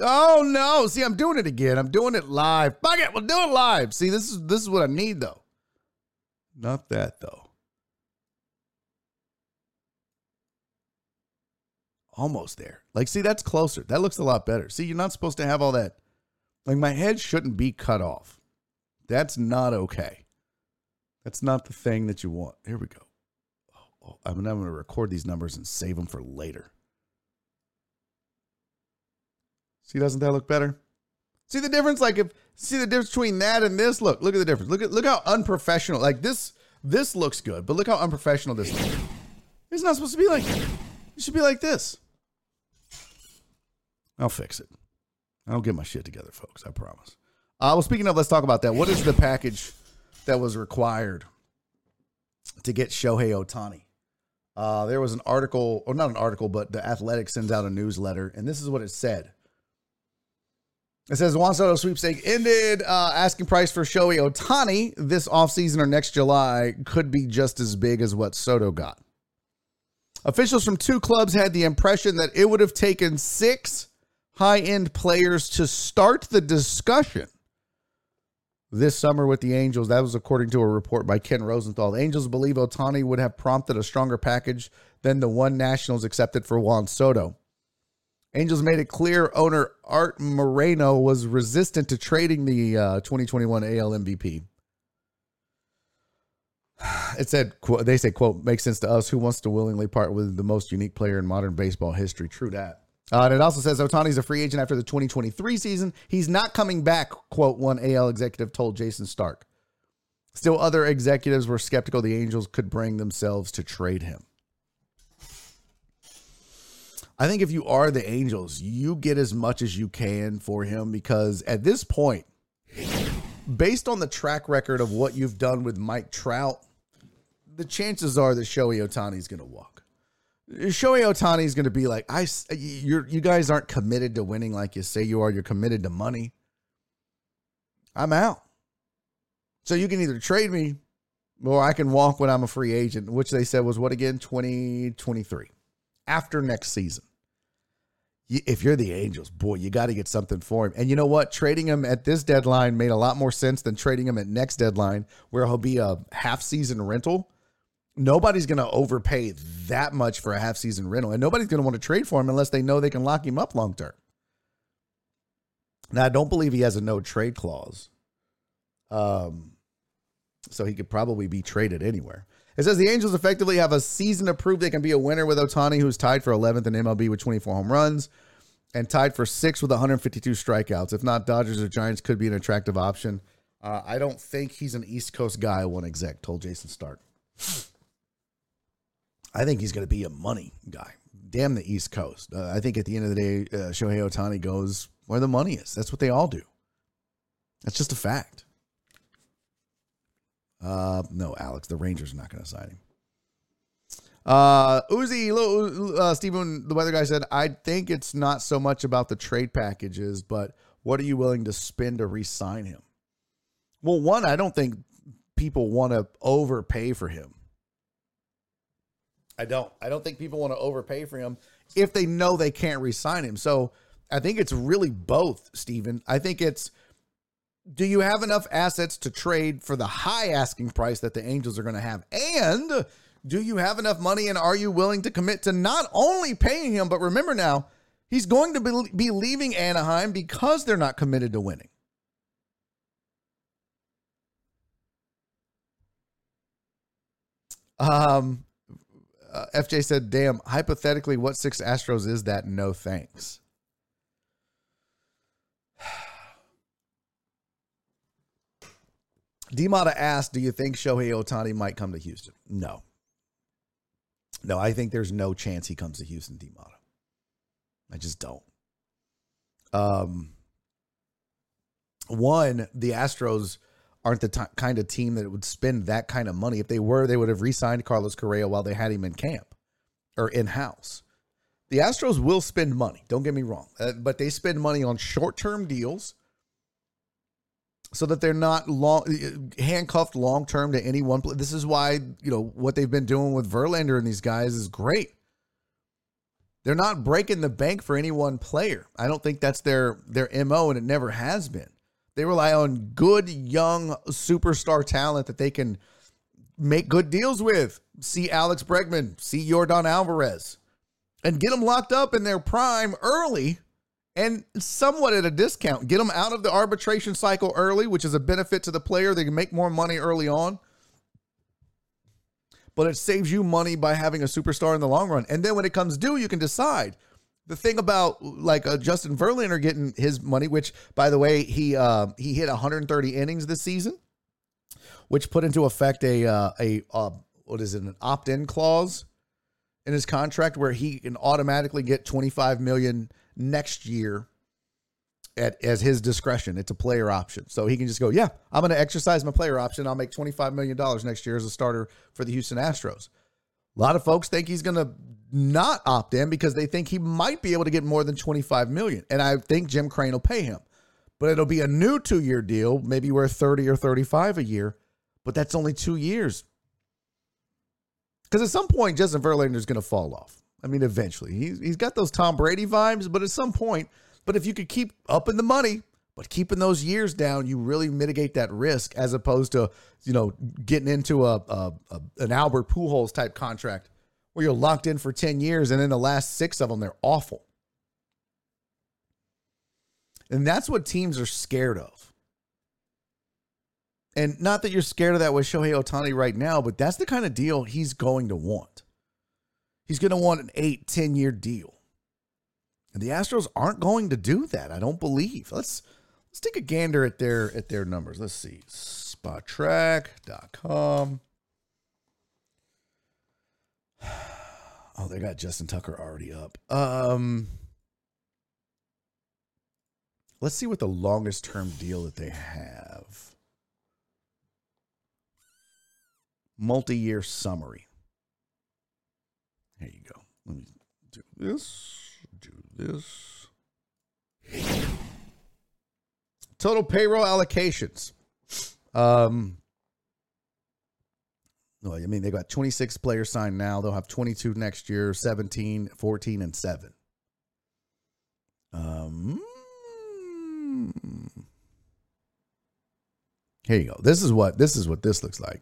Oh no! See, I'm doing it again. I'm doing it live. Fuck it, we'll do it live. See, this is this is what I need though. Not that though. Almost there. Like, see, that's closer. That looks a lot better. See, you're not supposed to have all that. Like, my head shouldn't be cut off. That's not okay. That's not the thing that you want. Here we go. Oh, oh, I'm going to record these numbers and save them for later. See, doesn't that look better? See the difference? Like if see the difference between that and this? Look, look at the difference. Look at look how unprofessional. Like this, this looks good, but look how unprofessional this looks. It's not supposed to be like it should be like this. I'll fix it. I'll get my shit together, folks. I promise. Uh, well, speaking of, let's talk about that. What is the package that was required to get Shohei Ohtani? Uh, there was an article, or not an article, but the Athletic sends out a newsletter, and this is what it said. It says Juan Soto sweepstake ended. Uh, asking price for Shohei Ohtani this offseason or next July could be just as big as what Soto got. Officials from two clubs had the impression that it would have taken six high end players to start the discussion this summer with the Angels. That was according to a report by Ken Rosenthal. The Angels believe Ohtani would have prompted a stronger package than the one Nationals accepted for Juan Soto. Angels made it clear owner Art Moreno was resistant to trading the uh, 2021 AL MVP. *sighs* It said, quote, they say, quote, makes sense to us. Who wants to willingly part with the most unique player in modern baseball history? True that. Uh, and it also says Ohtani's a free agent after the 2023 season. He's not coming back, quote, one AL executive told Jayson Stark. Still, other executives were skeptical the Angels could bring themselves to trade him. I think if you are the Angels, you get as much as you can for him because at this point, based on the track record of what you've done with Mike Trout, the chances are that Shohei Ohtani is going to walk. Shohei Ohtani is going to be like, I, you're, you guys aren't committed to winning like you say you are. You're committed to money. I'm out. So you can either trade me or I can walk when I'm a free agent, which they said was what again? 2023 after next season. If you're the Angels, boy, you got to get something for him. And you know what? Trading him at this deadline made a lot more sense than trading him at next deadline, where he'll be a half season rental. Nobody's going to overpay that much for a half season rental, and nobody's going to want to trade for him unless they know they can lock him up long term. Now, I don't believe he has a no trade clause. Um, so he could probably be traded anywhere. It says the Angels effectively have a season to prove they can be a winner with Ohtani, who's tied for 11th in MLB with 24 home runs and tied for sixth with 152 strikeouts. If not, Dodgers or Giants could be an attractive option. Uh, I don't think he's an East Coast guy, one exec told Jayson Stark. I think he's going to be a money guy. Damn the East Coast. Uh, I think at the end of the day, uh, Shohei Ohtani goes where the money is. That's what they all do. That's just a fact. Uh, no, Alex, the Rangers are not going to sign him. Uh, Uzi, uh, Stephen, the weather guy said, I think it's not so much about the trade packages, but what are you willing to spend to re-sign him? Well, one, I don't think people want to overpay for him. I don't. I don't think people want to overpay for him if they know they can't re-sign him. So I think it's really both, Stephen. I think it's do you have enough assets to trade for the high asking price that the Angels are going to have? And do you have enough money and are you willing to commit to not only paying him, but remember now, he's going to be, be leaving Anaheim because they're not committed to winning. Um, uh, FJ said, damn, hypothetically, what six Astros is that? No thanks. *sighs* Demata asked, "Do you think Shohei Ohtani might come to Houston?" No. No, I think there's no chance he comes to Houston, Demata. I just don't. Um, one, the Astros aren't the t- kind of team that would spend that kind of money. If they were, they would have re-signed Carlos Correa while they had him in camp or in house. The Astros will spend money. Don't get me wrong, uh, but they spend money on short-term deals so that they're not long handcuffed long term to any one. This is why you know what they've been doing with Verlander and these guys is great. They're not breaking the bank for any one player. I don't think that's their their mo, and it never has been. They rely on good young superstar talent that they can make good deals with. See Alex Bregman, see Yordan Alvarez, and get them locked up in their prime early and somewhat at a discount. Get them out of the arbitration cycle early, which is a benefit to the player. They can make more money early on. But it saves you money by having a superstar in the long run. And then when it comes due, you can decide. The thing about like uh, Justin Verlander getting his money, which by the way he uh, he hit 130 innings this season, which put into effect a uh, a uh, what is it an opt in clause in his contract where he can automatically get 25 million next year at as his discretion. It's a player option. So he can just go, yeah, I'm going to exercise my player option. I'll make $25 million next year as a starter for the Houston Astros. A lot of folks think he's going to not opt in because they think he might be able to get more than 25 million. And I think Jim Crane will pay him. But it'll be a new two year deal, maybe worth 30 or 35 a year, but that's only two years. Because at some point, Justin Verlander is going to fall off. I mean, eventually. He's, he's got those Tom Brady vibes, but at some point, but if you could keep up in the money, but keeping those years down, you really mitigate that risk as opposed to, you know, getting into a, a, a an Albert Pujols type contract where you're locked in for 10 years and in the last six of them, they're awful. And that's what teams are scared of. And not that you're scared of that with Shohei Ohtani right now, but that's the kind of deal he's going to want. He's going to want an eight, 10 year deal. And the Astros aren't going to do that, I don't believe. Let's let's take a gander at their at their numbers. Let's see. Spotrac.com. *sighs* Oh, they got Justin Tucker already up. Um Let's see what the longest term deal that they have. Multi year summary. There you go. Let me do this, do this. Total payroll allocations. Um, well, I mean, they got 26 players signed now. They'll have 22 next year, 17, 14, and 7. Um, here you go. This is what this is what this looks like.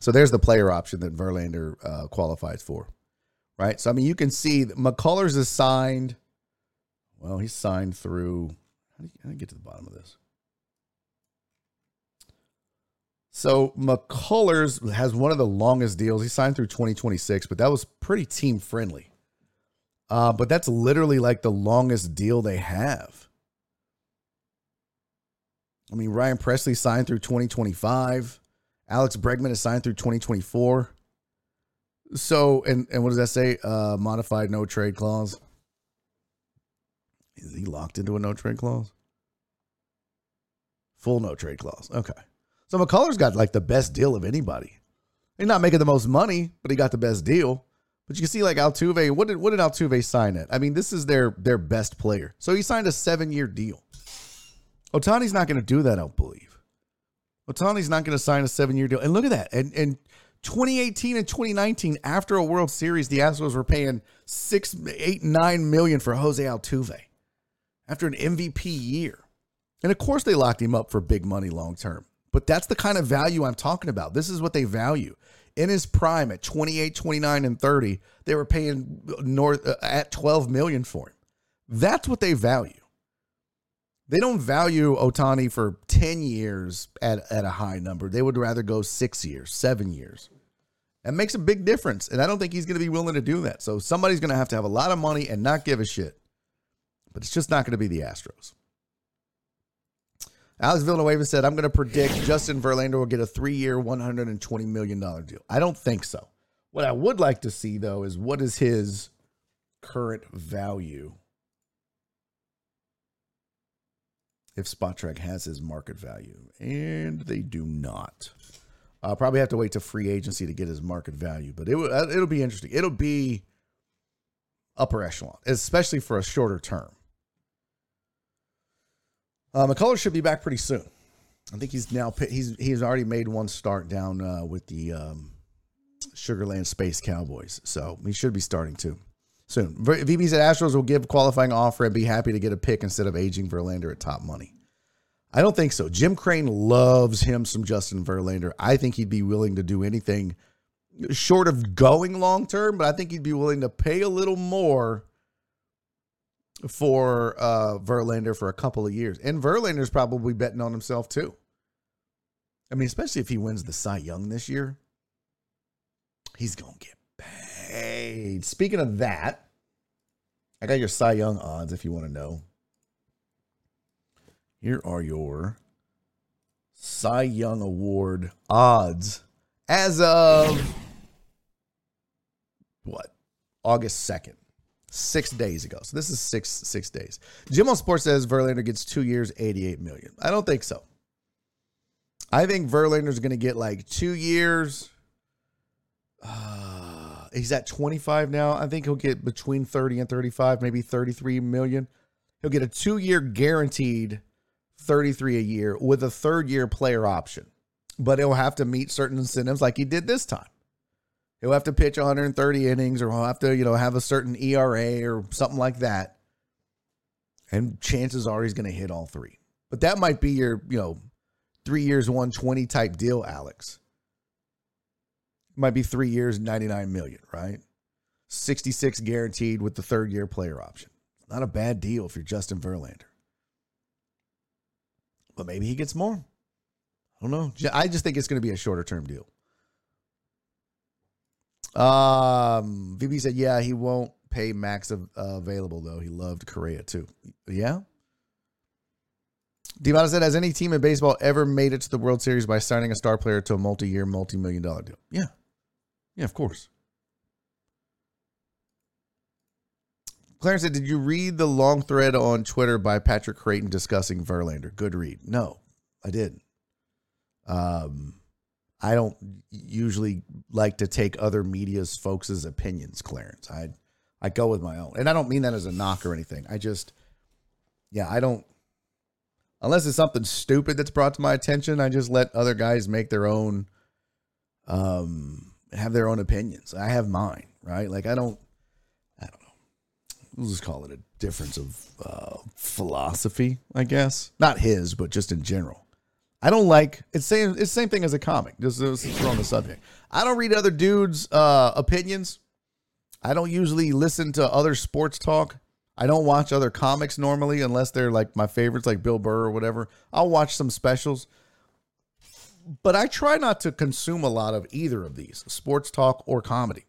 So there's the player option that Verlander uh, qualifies for, right? So I mean, you can see that McCullers is signed. Well, he's signed through. How do, you, how do you get to the bottom of this? So McCullers has one of the longest deals. He signed through 2026, but that was pretty team friendly. Uh, but that's literally like the longest deal they have. I mean, Ryan Pressly signed through 2025. Alex Bregman is signed through 2024. So, and, and what does that say? Uh, modified no trade clause. Is he locked into a no trade clause? Full no trade clause. Okay. So McCullers got like the best deal of anybody. He's not making the most money, but he got the best deal. But you can see like Altuve, what did what did Altuve sign at? I mean, this is their their best player. So he signed a seven year deal. Ohtani's not going to do that, I don't believe. Ohtani's not going to sign a seven year deal. And look at that. And and 2018 and 2019, after a World Series, the Astros were paying six, eight, nine million for Jose Altuve after an MVP year. And of course, they locked him up for big money long term. But that's the kind of value I'm talking about. This is what they value. In his prime at 28, 29, and 30, they were paying north uh, at 12 million for him. That's what they value. They don't value Ohtani for 10 years at, at a high number. They would rather go six years, seven years. That makes a big difference. And I don't think he's going to be willing to do that. So somebody's going to have to have a lot of money and not give a shit. But it's just not going to be the Astros. Alex Villanueva said, I'm going to predict Justin Verlander will get a three year, $120 million deal. I don't think so. What I would like to see, though, is what is his current value if Spotrac has his market value. And they do not. I'll probably have to wait to free agency to get his market value, but it will, uh, it'll be interesting. It'll be upper echelon, especially for a shorter term. Uh, should be back pretty soon. I think he's now he's he's already made one start down uh, with the um, Sugar Land Space Cowboys, so he should be starting too soon. VB said Astros will give qualifying offer and be happy to get a pick instead of aging Verlander at top money. I don't think so. Jim Crane loves him some Justin Verlander. I think he'd be willing to do anything short of going long term, but I think he'd be willing to pay a little more for uh, Verlander for a couple of years. And Verlander's probably betting on himself too. I mean, especially if he wins the Cy Young this year, he's going to get paid. Speaking of that, I got your Cy Young odds if you want to know. Here are your Cy Young Award odds as of what? August 2nd six days ago. So this is six six days. Jim on Sports says Verlander gets two years, eighty eight million. I don't think so. I think Verlander's going to get like two years. Uh, he's at twenty five now. I think he'll get between thirty and thirty five, maybe thirty three million. He'll get a two year guaranteed 33 a year with a third year player option. But he'll have to meet certain incentives like he did this time. He'll have to pitch 130 innings or he'll have to, you know, have a certain ERA or something like that. And chances are he's going to hit all three. But that might be your, you know, three years, 120 type deal, Alex. Might be three years, 99 million, right? 66 guaranteed with the third year player option. Not a bad deal if you're Justin Verlander. But maybe he gets more. I don't know. I just think it's going to be a shorter term deal. Um, VB said, yeah, he won't pay max of, uh, available though. He loved Correa too. Yeah. Devon said, has any team in baseball ever made it to the World Series by signing a star player to a multi-year, multi-million dollar deal? Yeah. Yeah, of course. Clarence said, Did you read the long thread on Twitter by Patrick Creighton discussing Verlander? Good read. No, I didn't. Um, I don't usually like to take other media's folks' opinions, Clarence. I I go with my own. And I don't mean that as a knock or anything. I just yeah, I don't unless it's something stupid that's brought to my attention, I just let other guys make their own um have their own opinions. I have mine, right? Like I don't I don't know. We'll just call it a difference of uh, philosophy, I guess. Not his, but just in general. I don't like it's same it's same thing as a comic. Just, just on the subject. I don't read other dudes' uh, opinions. I don't usually listen to other sports talk. I don't watch other comics normally unless they're like my favorites, like Bill Burr or whatever. I'll watch some specials. But I try not to consume a lot of either of these, sports talk or comedy.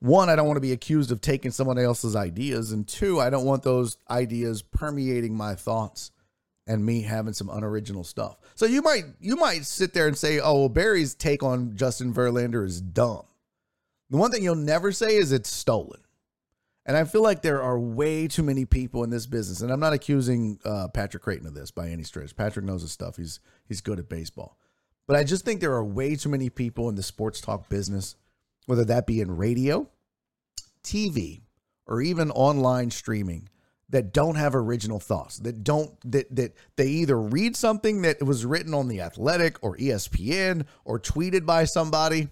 One, I don't want to be accused of taking someone else's ideas. And two, I don't want those ideas permeating my thoughts and me having some unoriginal stuff. So you might you might sit there and say, "Oh, well, Barry's take on Justin Verlander is dumb." The one thing you'll never say is it's stolen. And I feel like there are way too many people in this business, and I'm not accusing uh, Patrick Creighton of this by any stretch. Patrick knows his stuff; he's he's good at baseball. But I just think there are way too many people in the sports talk business, whether that be in radio, TV, or even online streaming, that don't have original thoughts that don't that that they either read something that was written on the athletic or espn or tweeted by somebody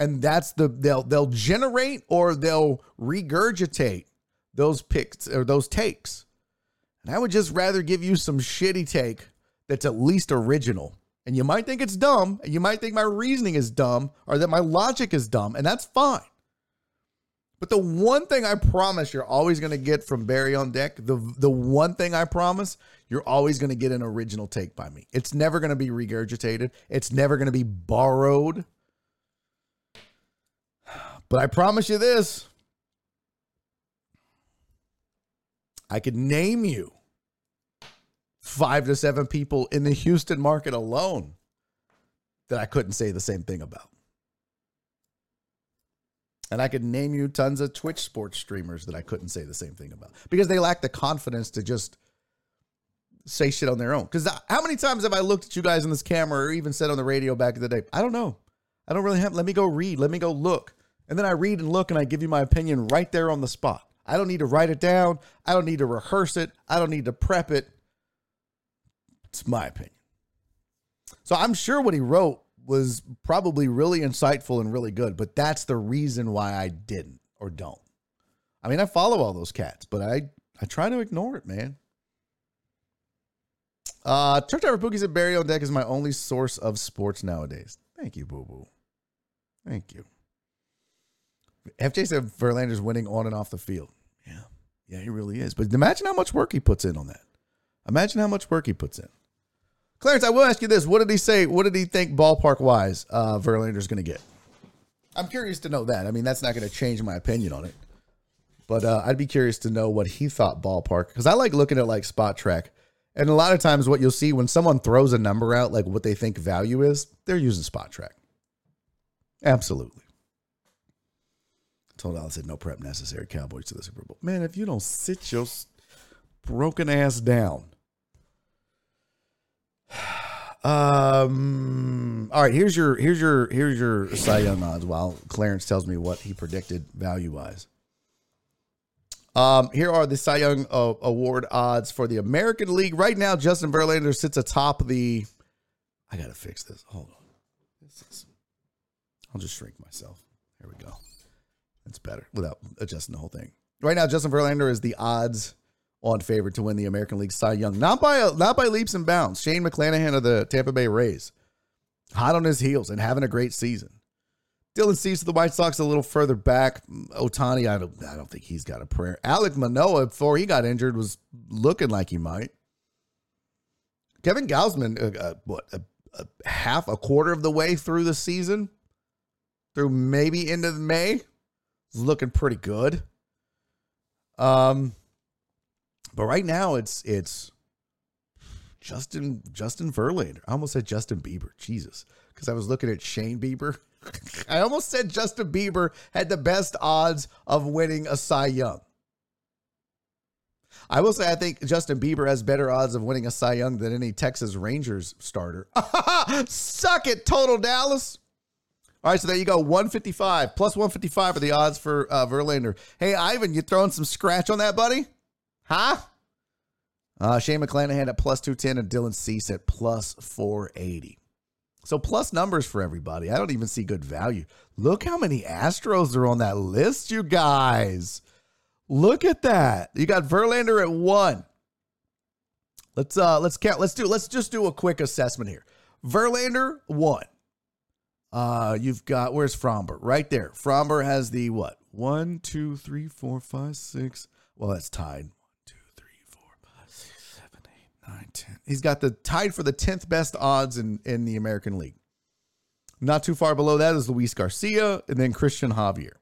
and that's the they'll they'll generate or they'll regurgitate those picks or those takes. And i would just rather give you some shitty take that's at least original. And you might think it's dumb and you might think my reasoning is dumb or that my logic is dumb and that's fine but the one thing I promise you're always going to get from Barry on deck, the the one thing I promise, you're always going to get an original take by me. It's never going to be regurgitated. It's never going to be borrowed. But I promise you this. I could name you five to seven people in the Houston market alone that I couldn't say the same thing about. And I could name you tons of Twitch sports streamers that I couldn't say the same thing about because they lack the confidence to just say shit on their own. Because how many times have I looked at you guys in this camera or even said on the radio back in the day? I don't know. I don't really have. Let me go read. Let me go look. And then I read and look and I give you my opinion right there on the spot. I don't need to write it down. I don't need to rehearse it. I don't need to prep it. It's my opinion. So I'm sure what he wrote was probably really insightful and really good, but that's the reason why I didn't or don't. I mean, I follow all those cats, but I I try to ignore it, man. Uh, Driver Pookie said Barry on deck is my only source of sports nowadays. Thank you, Boo Boo. Thank you. FJ said Verlander's winning on and off the field. Yeah, yeah, he really is. But imagine how much work he puts in on that. Imagine how much work he puts in. Clarence, I will ask you this: What did he say? What did he think ballpark wise uh, Verlander's going to get? I'm curious to know that. I mean, that's not going to change my opinion on it, but uh, I'd be curious to know what he thought ballpark because I like looking at like Spotrac, and a lot of times what you'll see when someone throws a number out, like what they think value is, they're using Spotrac. Absolutely. told Al said no prep necessary. Cowboys to the Super Bowl. Man, if you don't sit your broken ass down um. All right. Here's your here's your here's your Cy Young odds. While Clarence tells me what he predicted value wise. Um, here are the Cy Young uh, Award odds for the American League. Right now, Justin Verlander sits atop the. I gotta fix this. Hold on. This is. I'll just shrink myself. There we go. That's better without adjusting the whole thing. Right now, Justin Verlander is the odds on favorite to win the American League Cy Young. Not by not by leaps and bounds. Shane McClanahan of the Tampa Bay Rays, hot on his heels and having a great season. Dylan of the White Sox a little further back. Ohtani, I don't, I don't think he's got a prayer. Alec Manoah, before he got injured, was looking like he might. Kevin Gausman, uh, uh, what, a, a half, a quarter of the way through the season, through maybe into May, is looking pretty good. Um, but right now it's it's Justin Justin Verlander. I almost said Justin Bieber. Jesus, because I was looking at Shane Bieber. *laughs* I almost said Justin Bieber had the best odds of winning a Cy Young. I will say I think Justin Bieber has better odds of winning a Cy Young than any Texas Rangers starter. *laughs* Suck it, total Dallas. All right, so there you go. 155 plus 155 are the odds for uh, Verlander. Hey, Ivan, you throwing some scratch on that, buddy? Huh? Uh, Shane McClanahan at plus 210 and Dylan Cease at plus 480. So plus numbers for everybody. I don't even see good value. Look how many Astros are on that list, you guys. Look at that. You got Verlander at one. Let's uh let's count. Let's do let's just do a quick assessment here. Verlander one. Uh you've got where's Framber? Right there. Framber has the what? One, two, three, four, five, six. Well, that's tied. One, two, three, four, five, six, seven, eight, He's got the tied for the tenth best odds in in the American League. Not too far below that is Luis Garcia and then Christian Javier.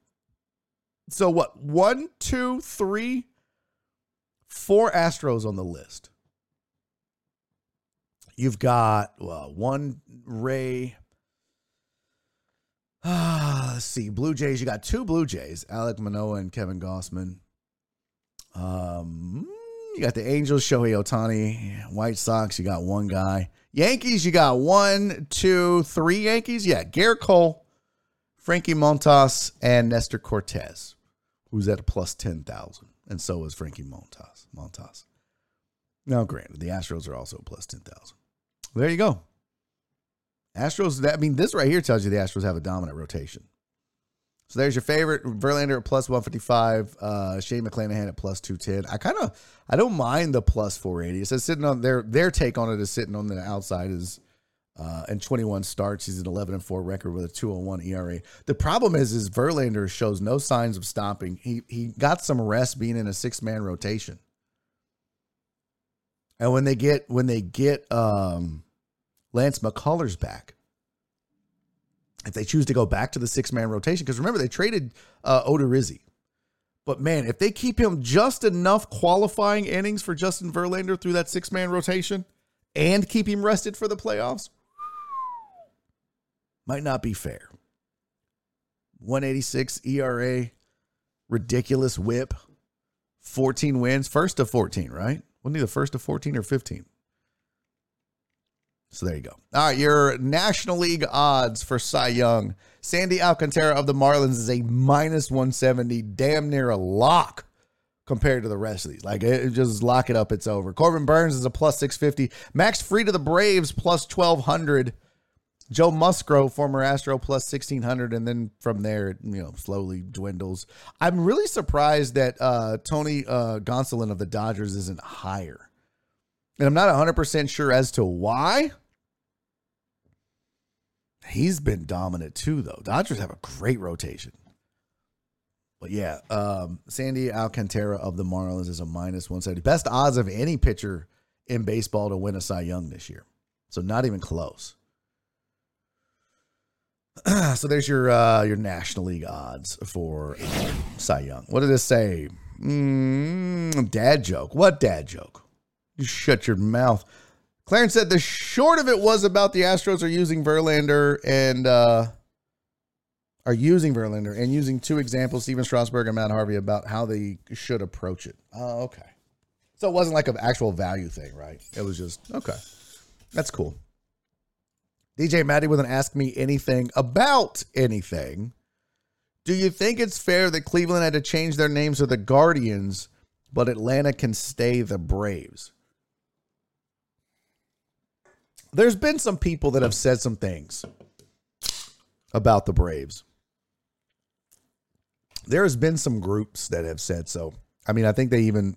So what? One, two, three, four Astros on the list. You've got well, one Ray. Ah, let's see. Blue Jays. You got two Blue Jays, Alec Manoah and Kevin Gausman. Um, you got the Angels, Shohei Ohtani. White Sox, you got one guy. Yankees, you got one, two, three Yankees. Yeah, Gerrit Cole, Frankie Montas, and Nestor Cortes, who's at a plus 10,000. And so is Frankie Montas. Montas. Now, granted, the Astros are also plus 10,000. There you go. Astros, I mean, this right here tells you the Astros have a dominant rotation. So there's your favorite Verlander at plus 155, uh, Shane McClanahan at plus 210. I kind of I don't mind the plus 480. It says sitting on their their take on it is sitting on the outside is uh, and 21 starts. He's an 11 and 4 record with a 201 ERA. The problem is is Verlander shows no signs of stopping. He he got some rest being in a six man rotation. And when they get when they get um, Lance McCullers back, if they choose to go back to the six man rotation, because remember they traded uh, Odorizzi. But man, if they keep him just enough qualifying innings for Justin Verlander through that six man rotation and keep him rested for the playoffs, might not be fair. 186 ERA, ridiculous whip, 14 wins, first of 14, right? Wasn't he the first of 14 or 15? So there you go. All right, your National League odds for Cy Young. Sandy Alcantara of the Marlins is a minus 170, damn near a lock compared to the rest of these. Like, it, just lock it up, it's over. Corbin Burnes is a plus 650. Max Fried of the Braves plus 1200. Joe Musgrove, former Astro, plus 1600. And then from there, it, you know, slowly dwindles. I'm really surprised that uh, Tony uh, Gonsolin of the Dodgers isn't higher. And I'm not 100% sure as to why. He's been dominant too, though. Dodgers have a great rotation. But yeah, um, Sandy Alcantara of the Marlins is a minus 170. Best odds of any pitcher in baseball to win a Cy Young this year. So not even close. *clears throat* so there's your uh, your National League odds for Cy Young. What did this say? Mm, dad joke. What dad joke? You shut your mouth. Clarence said the short of it was about the Astros are using Verlander and uh, are using Verlander and using two examples, Stephen Strasburg and Matt Harvey, about how they should approach it. Oh, okay. So it wasn't like an actual value thing, right? It was just okay. That's cool. DJ Maddie an ask me anything about anything. Do you think it's fair that Cleveland had to change their names to the Guardians, but Atlanta can stay the Braves? There's been some people that have said some things about the Braves. There has been some groups that have said so. I mean, I think they even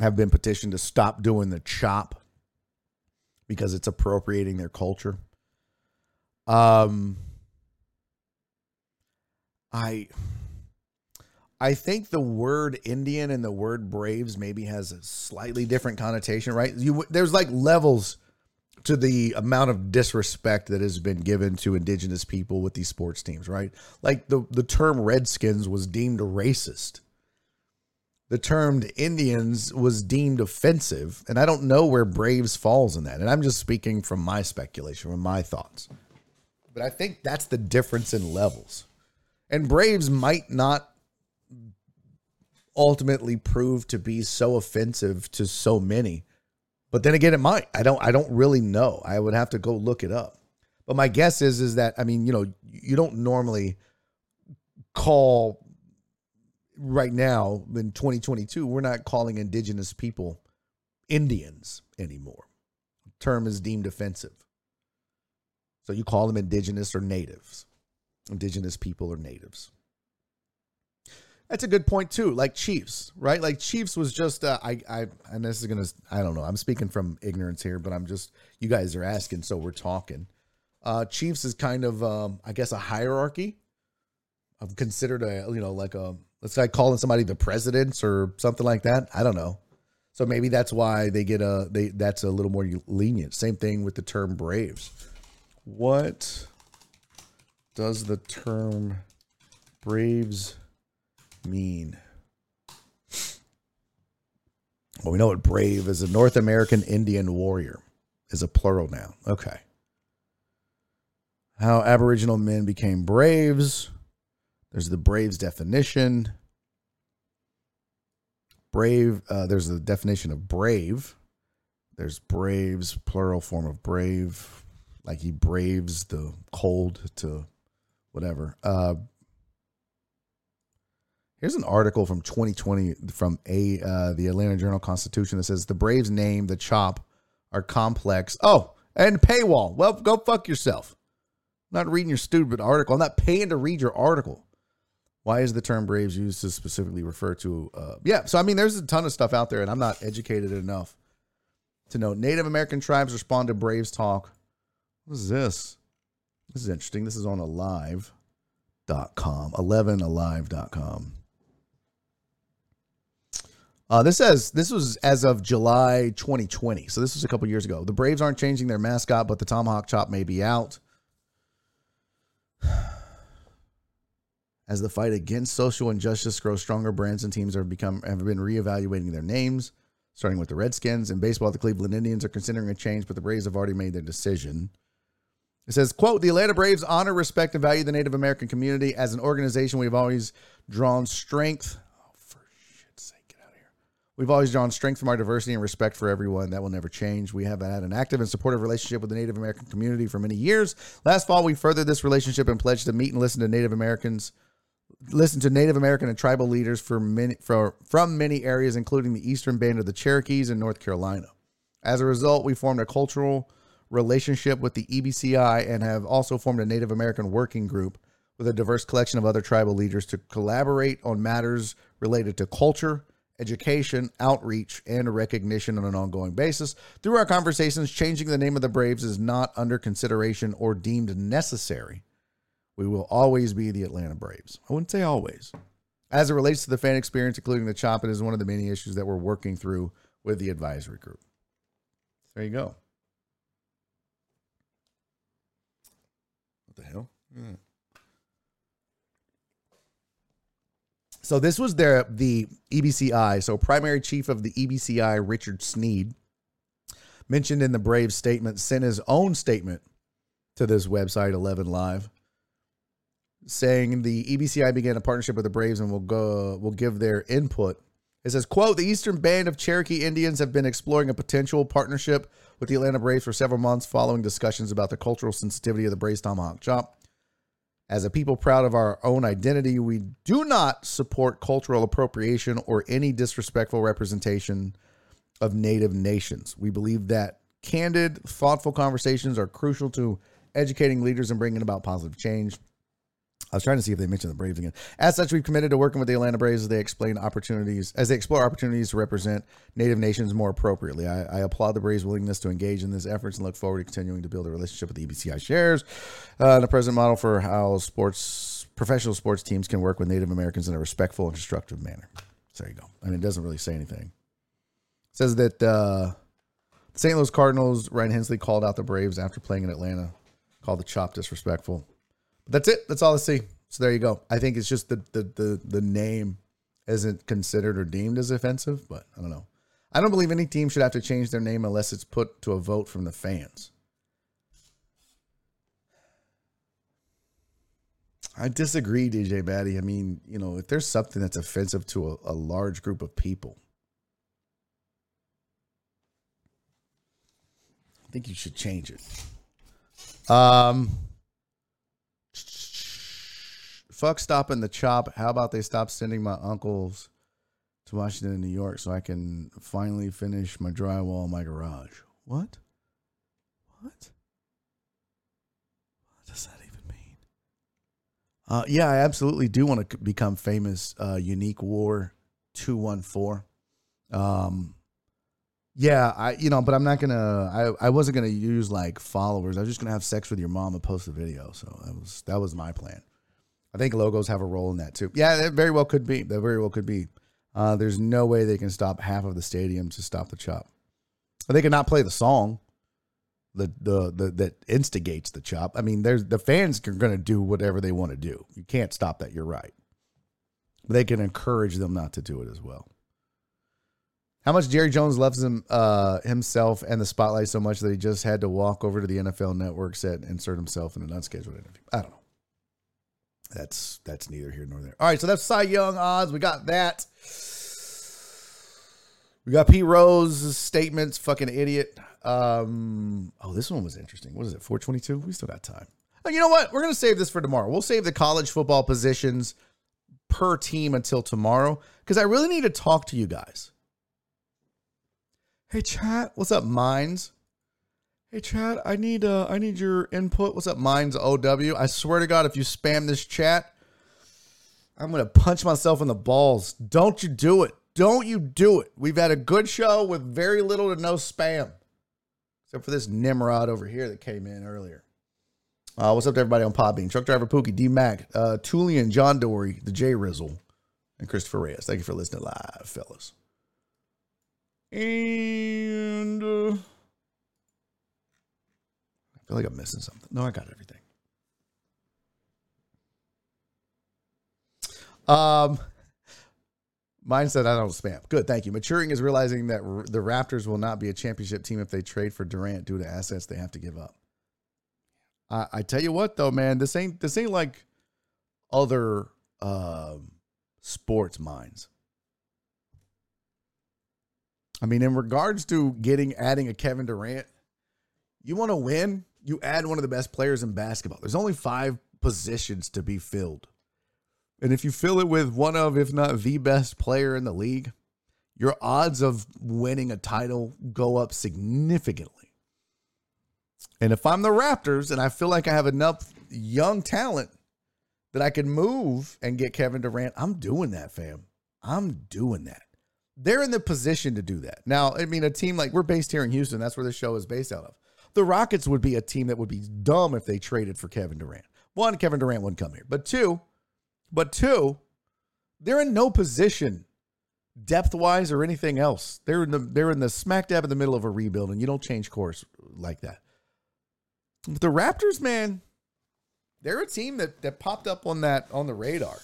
have been petitioned to stop doing the chop because it's appropriating their culture. Um I I think the word Indian and the word Braves maybe has a slightly different connotation, right? You there's like levels to the amount of disrespect that has been given to indigenous people with these sports teams, right? Like the the term Redskins was deemed racist. The term Indians was deemed offensive, and I don't know where Braves falls in that. And I'm just speaking from my speculation, from my thoughts. But I think that's the difference in levels. And Braves might not ultimately prove to be so offensive to so many but then again, it might. I don't. I don't really know. I would have to go look it up. But my guess is is that I mean, you know, you don't normally call right now in 2022. We're not calling indigenous people Indians anymore. The term is deemed offensive. So you call them indigenous or natives. Indigenous people or natives. That's a good point too. Like Chiefs, right? Like Chiefs was just uh, I I and this is gonna I don't know. I'm speaking from ignorance here, but I'm just you guys are asking, so we're talking. Uh, Chiefs is kind of um, I guess a hierarchy. I'm considered a you know like a let's say calling somebody the presidents or something like that. I don't know. So maybe that's why they get a they that's a little more lenient. Same thing with the term Braves. What does the term Braves mean? Well, we know what brave is a North American Indian warrior is a plural noun. Okay. How Aboriginal men became braves. There's the braves definition. Brave, uh, there's the definition of brave. There's braves, plural form of brave, like he braves the cold to whatever. Uh, Here's an article from 2020 from a uh, the Atlanta Journal Constitution that says the Braves name the chop are complex. Oh, and paywall. Well, go fuck yourself. I'm not reading your stupid article. I'm not paying to read your article. Why is the term Braves used to specifically refer to? Uh, yeah, so I mean, there's a ton of stuff out there, and I'm not educated enough to know. Native American tribes respond to Braves talk. What is this? This is interesting. This is on alive.com, 11alive.com. Uh, this says this was as of July 2020, so this was a couple years ago. The Braves aren't changing their mascot, but the tomahawk chop may be out. *sighs* As the fight against social injustice grows stronger, brands and teams have become have been reevaluating their names, starting with the Redskins. In baseball, the Cleveland Indians are considering a change, but the Braves have already made their decision. It says, quote, the Atlanta Braves honor, respect, and value the Native American community. As an organization, we've always drawn strength We've always drawn strength from our diversity and respect for everyone. That will never change. We have had an active and supportive relationship with the Native American community for many years. Last fall, we furthered this relationship and pledged to meet and listen to Native Americans, listen to Native American and tribal leaders for many, for, from many areas, including the Eastern Band of the Cherokees in North Carolina. As a result, we formed a cultural relationship with the EBCI and have also formed a Native American working group with a diverse collection of other tribal leaders to collaborate on matters related to culture education, outreach, and recognition on an ongoing basis. Through our conversations, changing the name of the Braves is not under consideration or deemed necessary. We will always be the Atlanta Braves. I wouldn't say always. As it relates to the fan experience, including the chop, it is one of the many issues that we're working through with the advisory group. There you go. What the hell? Hmm. So this was their the EBCI. So primary chief of the EBCI, Richard Sneed, mentioned in the Braves statement, sent his own statement to this website, 11 Live, saying the EBCI began a partnership with the Braves and will go will give their input. It says, quote, the Eastern Band of Cherokee Indians have been exploring a potential partnership with the Atlanta Braves for several months following discussions about the cultural sensitivity of the Braves Tomahawk chop As a people proud of our own identity, we do not support cultural appropriation or any disrespectful representation of native nations. We believe that candid, thoughtful conversations are crucial to educating leaders and bringing about positive change. I was trying to see if they mentioned the Braves again. As such, we've committed to working with the Atlanta Braves as they explain opportunities, as they explore opportunities to represent Native nations more appropriately. I, I applaud the Braves' willingness to engage in these efforts and look forward to continuing to build a relationship with the EBCI shares uh, the present model for how sports professional sports teams can work with Native Americans in a respectful and constructive manner. So there you go. I mean, it doesn't really say anything. It says that uh, the St. Louis Cardinals, Ryan Helsley called out the Braves after playing in Atlanta, called the chop disrespectful. That's it. That's all I see. So there you go. I think it's just the the the, the name isn't considered or deemed as offensive, but I don't know. I don't believe any team should have to change their name unless it's put to a vote from the fans. I disagree, DJ Batty. I mean, you know, if there's something that's offensive to a, a large group of people, I think you should change it. Um, fuck stopping the chop. How about they stop sending my uncles to Washington and New York so I can finally finish my drywall in my garage? What? What? What does that even mean? Uh, yeah, I absolutely do want to become famous. Uh, Unique War two one four. Um, yeah, I you know, but I'm not gonna. I I wasn't gonna use like followers. I was just gonna have sex with your mom and post a video. So that was that was my plan. I think logos have a role in that too. Yeah, that very well could be. That very well could be. Uh, there's no way they can stop half of the stadium to stop the chop. They cannot play the song the, the the that instigates the chop. I mean, there's the fans are going to do whatever they want to do. You can't stop that. You're right. But they can encourage them not to do it as well. How much Jerry Jones loves him uh, himself and the spotlight so much that he just had to walk over to the NFL Network set and insert himself in an unscheduled interview. I don't know. That's that's neither here nor there. All right, so that's Cy Young odds. We got that. We got P Rose statements. Fucking idiot. Um. Oh, this one was interesting. What is it? Four twenty two. We still got time. Oh, you know what? We're gonna save this for tomorrow. We'll save the college football positions per team until tomorrow because I really need to talk to you guys. Hey, chat. What's up, Minds? Hey Chad, I need uh I need your input. What's up, Minds OW? I swear to God, if you spam this chat, I'm gonna punch myself in the balls. Don't you do it. Don't you do it. We've had a good show with very little to no spam. Except for this Nimrod over here that came in earlier. Uh, what's up to everybody on Podbean? Truck driver Pookie, D Mac, uh, Tulian, John Dory, the J Rizzle, and Christopher Reyes. Thank you for listening live, fellas. And uh, feel like I'm missing something. No, I got everything. Um, mine said I don't spam. Good, thank you. Maturing is realizing that r- the Raptors will not be a championship team if they trade for Durant due to assets they have to give up. I, I tell you what, though, man, this ain't this ain't like other um, sports minds. I mean, in regards to getting adding a Kevin Durant, you want to win, you add one of the best players in basketball. There's only five positions to be filled. And if you fill it with one of, if not the best player in the league, your odds of winning a title go up significantly. And if I'm the Raptors and I feel like I have enough young talent that I can move and get Kevin Durant, I'm doing that, fam. I'm doing that. They're in the position to do that. Now, I mean, a team like we're based here in Houston, that's where the show is based out of. The Rockets would be a team that would be dumb if they traded for Kevin Durant. One, Kevin Durant wouldn't come here. But two, but two, they're in no position depth wise or anything else. They're in the they're in the smack dab in the middle of a rebuild, and you don't change course like that. But the Raptors, man, they're a team that that popped up on that on the radar.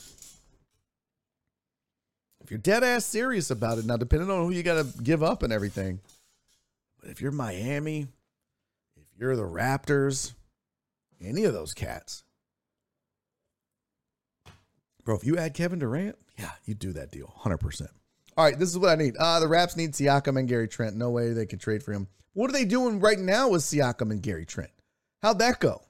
If you're dead ass serious about it, now depending on who you got to give up and everything, but if you're Miami, you're the Raptors, any of those cats. Bro, if you add Kevin Durant, yeah, you do that deal 100%. All right, this is what I need. Uh, the Raps need Siakam and Gary Trent. No way they can trade for him. What are they doing right now with Siakam and Gary Trent? How'd that go?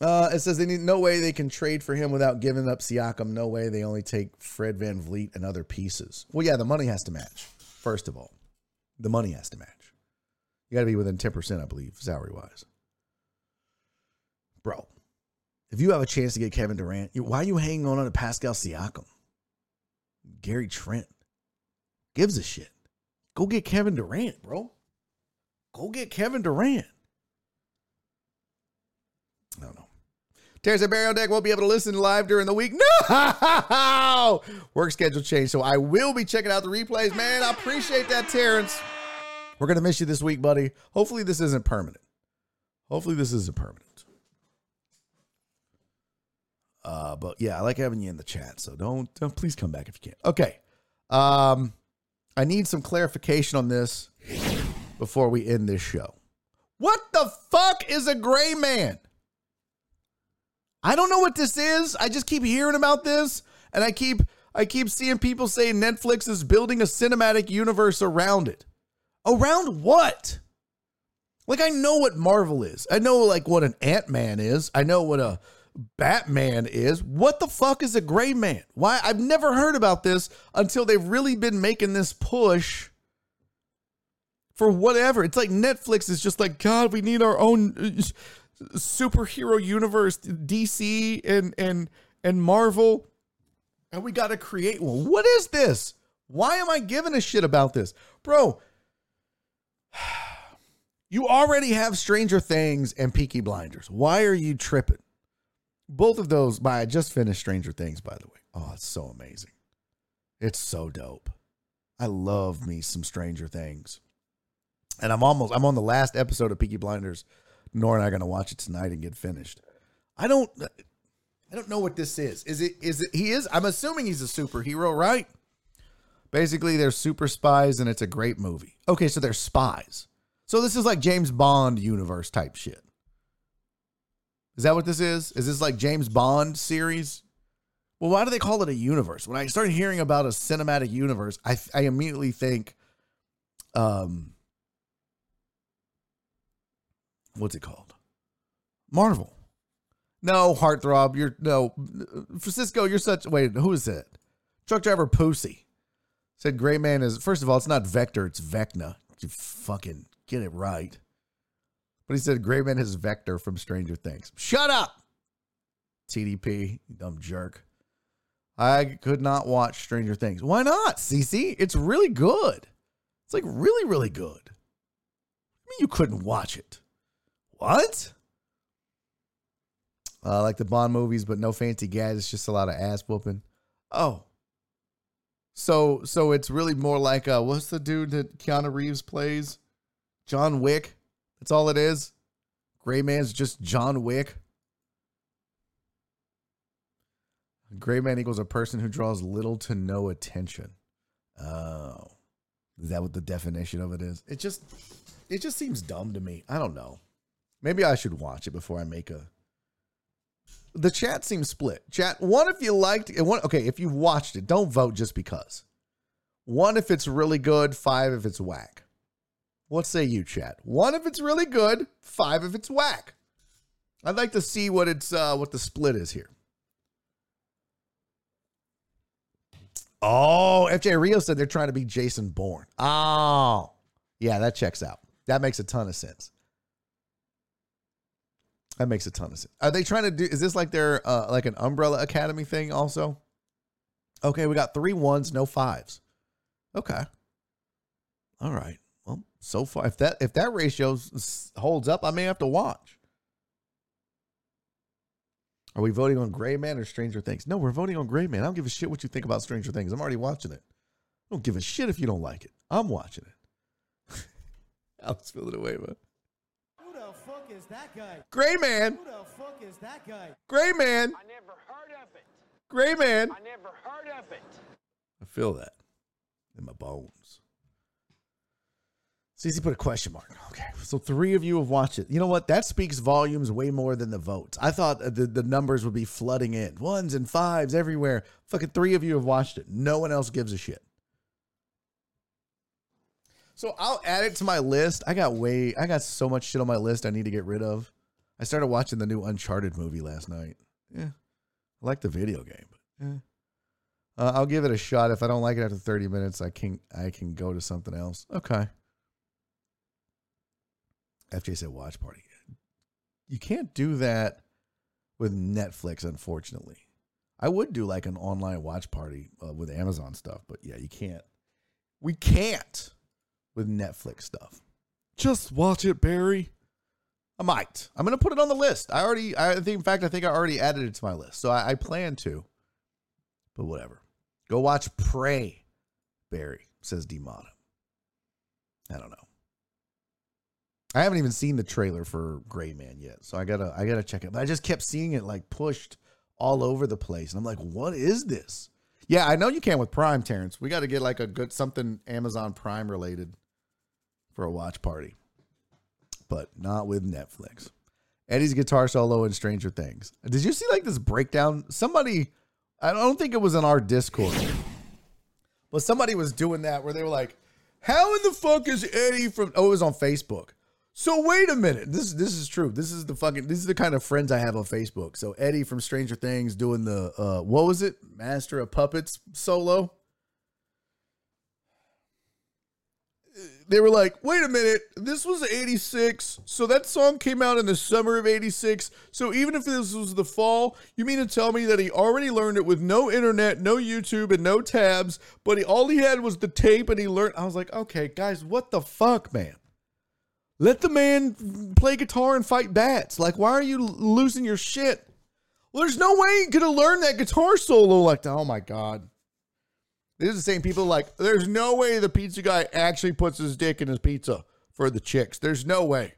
Uh, it says they need no way they can trade for him without giving up Siakam. No way they only take Fred VanVleet and other pieces. Well, yeah, the money has to match. First of all, the money has to match. You got to be within 10%, I believe, salary wise. Bro, if you have a chance to get Kevin Durant, why are you hanging on to Pascal Siakam? Gary Trent gives a shit. Go get Kevin Durant, bro. Go get Kevin Durant. I don't know. Terry said Barry on deck won't be able to listen live during the week. No! *laughs* Work schedule changed. So I will be checking out the replays. Man, I appreciate that, Terrence. We're going to miss you this week, buddy. Hopefully, this isn't permanent. Hopefully, this isn't permanent. Uh, but yeah, I like having you in the chat. So don't, don't please come back if you can. Okay. Um, I need some clarification on this before we end this show. What the fuck is a gray man? I don't know what this is. I just keep hearing about this and I keep I keep seeing people say Netflix is building a cinematic universe around it. Around what? Like I know what Marvel is. I know like what an Ant-Man is. I know what a Batman is. What the fuck is a gray man? Why I've never heard about this until they've really been making this push for whatever. It's like Netflix is just like god, we need our own superhero universe, DC and and and Marvel, and we got to create one. What is this? Why am I giving a shit about this, bro? *sighs* You already have Stranger Things and Peaky Blinders. Why are you tripping? Both of those, by I just finished Stranger Things, by the way. Oh, it's so amazing. It's so dope. I love me some Stranger Things. And I'm almost I'm on the last episode of Peaky Blinders nor and I going to watch it tonight and get finished. I don't I don't know what this is. Is it is it he is I'm assuming he's a superhero, right? Basically they're super spies and it's a great movie. Okay, so they're spies. So this is like James Bond universe type shit. Is that what this is? Is this like James Bond series? Well, why do they call it a universe? When I started hearing about a cinematic universe, I I immediately think um what's it called? Marvel. No, heartthrob. You're no Francisco. You're such. Wait, who is it? Truck driver Pussy said Gray Man is. First of all, it's not Vector. It's Vecna. You fucking get it right. But he said Gray Man is Vector from Stranger Things. Shut up, TDP. Dumb jerk. I could not watch Stranger Things. Why not, CC? It's really good. It's like really, really good. I mean, you couldn't watch it. What? Uh, like the Bond movies, but no fancy gadgets, just a lot of ass whooping. Oh. So so it's really more like uh what's the dude that Keanu Reeves plays? John Wick. That's all it is. Gray Man's just John Wick. Gray Man equals a person who draws little to no attention. Oh. Is that what the definition of it is? It just it just seems dumb to me. I don't know. Maybe I should watch it before I make a. The chat seems split. Chat one if you liked it. One okay if you've watched it, don't vote just because. One if it's really good. Five if it's whack. What say you, chat? One if it's really good. Five if it's whack. I'd like to see what it's uh, what the split is here. Oh, FJ Rio said they're trying to be Jason Bourne. Oh, yeah, that checks out. That makes a ton of sense. That makes a ton of sense. Are they trying to do? Is this like their uh, like an Umbrella Academy thing also? Okay, we got three ones, no fives. Okay. All right. Well, so far, if that if that ratio holds up, I may have to watch. Are we voting on Gray Man or Stranger Things? No, we're voting on Gray Man. I don't give a shit what you think about Stranger Things. I'm already watching it. I don't give a shit if you don't like it. I'm watching it. *laughs* Alex, fill it away, man is that guy? Gray man. Who the fuck is that guy? Gray man. I never heard of it. Gray man. I never heard of it. I feel that in my bones. CC put a question mark. Okay, so three of you have watched it. You know what? That speaks volumes way more than the votes. I thought the, the numbers would be flooding in. Ones and fives everywhere. Fucking three of you have watched it. No one else gives a shit. So I'll add it to my list. I got way, I got so much shit on my list I need to get rid of. I started watching the new Uncharted movie last night. Yeah, I like the video game, but yeah. Uh, I'll give it a shot. If I don't like it after 30 minutes, I can I can go to something else. Okay. FJ said watch party. You can't do that with Netflix, unfortunately. I would do like an online watch party uh, with Amazon stuff, but yeah, you can't. We can't with Netflix stuff. Just watch it, Barry. I might. I'm gonna put it on the list. I already. I think. In fact, I think I already added it to my list, so I, I plan to. But whatever. Go watch Prey, Barry says Demata. I don't know. I haven't even seen the trailer for Gray Man yet, so I gotta I gotta check it. But I just kept seeing it like pushed all over the place, and I'm like, what is this? Yeah, I know you can with Prime, Terrence. We got to get like a good something Amazon Prime related for a watch party, but not with Netflix. Eddie's guitar solo in Stranger Things. Did you see like this breakdown? Somebody, I don't think it was in our Discord, but somebody was doing that where they were like, "How in the fuck is Eddie from?" Oh, it was on Facebook. So wait a minute. This this is true. This is the fucking this is the kind of friends I have on Facebook. So Eddie from Stranger Things doing the uh what was it? Master of Puppets solo. They were like, "Wait a minute. This was 86. So that song came out in the summer of 86. So even if this was the fall, you mean to tell me that he already learned it with no internet, no YouTube and no tabs, but he all he had was the tape and he learned I was like, "Okay, guys, what the fuck, man?" Let the man play guitar and fight bats. Like, why are you losing your shit? Well, there's no way you could have learned that guitar solo like that. Oh my God. These are the same people like, there's no way the pizza guy actually puts his dick in his pizza for the chicks. There's no way.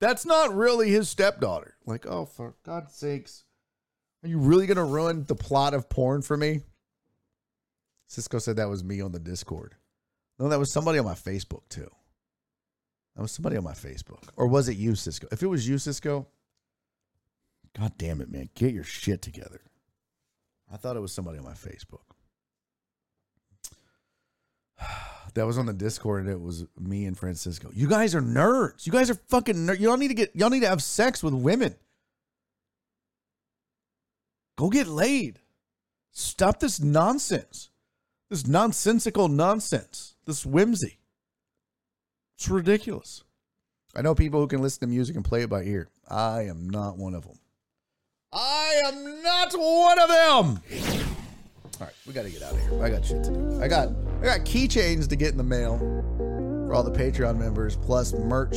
That's not really his stepdaughter. Like, oh, for God's sakes. Are you really going to ruin the plot of porn for me? Cisco said that was me on the Discord. No, that was somebody on my Facebook too. That was somebody on my Facebook. Or was it you, Cisco? If it was you, Cisco, God damn it, man. Get your shit together. I thought it was somebody on my Facebook. *sighs* That was on the Discord and it was me and Francisco. You guys are nerds. You guys are fucking nerds. Y'all need to get y'all need to have sex with women. Go get laid. Stop this nonsense. This nonsensical nonsense. This whimsy. It's ridiculous. I know people who can listen to music and play it by ear. I am not one of them. I am not one of them. All right, we got to get out of here. I got shit to do. I got I got keychains to get in the mail for all the Patreon members, plus merch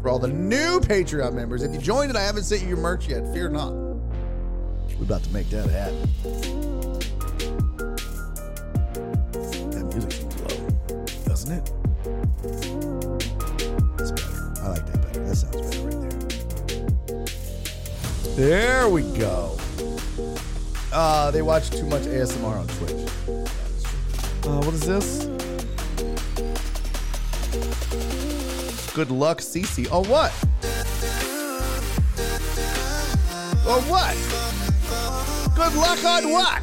for all the new Patreon members. If you joined it, I haven't sent you your merch yet. Fear not. We're about to make that happen. That music seems low, doesn't it? That's better. I like that better. That sounds better right there. There we go. Uh, they watch too much ASMR on Twitch. Uh, what is this? Good luck, Cece. Oh, what? Oh, what? Good luck on what?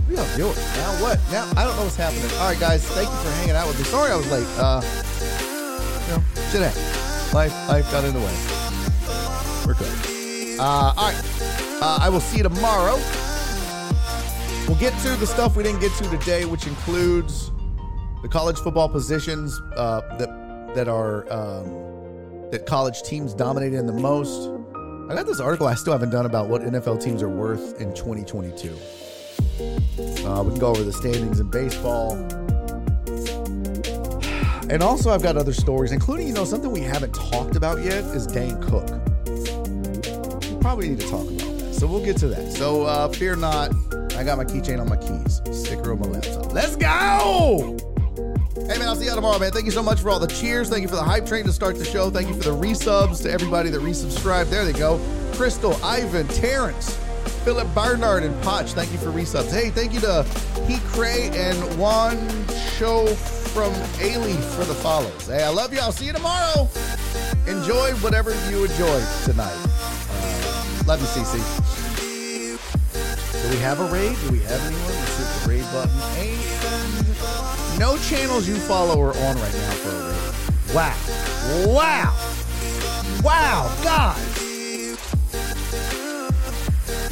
What are y'all doing? Now what? Now I don't know what's happening. All right, guys. Thank you for hanging out with me. Sorry I was late. Uh, you know, happens. Life, life got in the way. We're good. Uh, all right. Uh, I will see you tomorrow. We'll get to the stuff we didn't get to today, which includes the college football positions uh, that that are um, that college teams dominated in the most. I got this article I still haven't done about what NFL teams are worth in 2022. Uh, we can go over the standings in baseball. And also, I've got other stories, including, you know, something we haven't talked about yet is Dane Cook. We probably need to talk about that. So we'll get to that. So uh, fear not. I got my keychain on my keys, sticker on my laptop. Let's go! Hey man, I'll see you tomorrow, man. Thank you so much for all the cheers. Thank you for the hype train to start the show. Thank you for the resubs to everybody that resubscribed. There they go. Crystal, Ivan, Terrence, Philip Barnard, and Potch. Thank you for resubs. Hey, thank you to He Cray and Juan Show from Ailey for the follows. Hey, I love you. I'll see you tomorrow. Enjoy whatever you enjoy tonight. Uh, love you, CC. We have a raid? Do we have anyone? Let's hit the raid button. No channels you follow are on right now for a raid. Wow. Wow. Wow. God.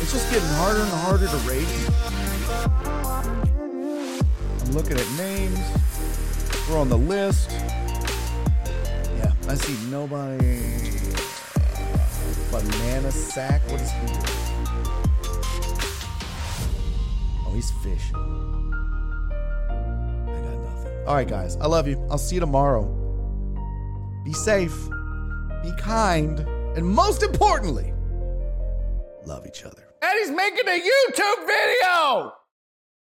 It's just getting harder and harder to rate. I'm looking at names. We're on the list. Yeah, I see nobody. Banana sack. What is he doing? Oh, he's fishing. I got nothing. All right, guys. I love you. I'll see you tomorrow. Be safe. Be kind. And most importantly, love each other. And he's making a YouTube video.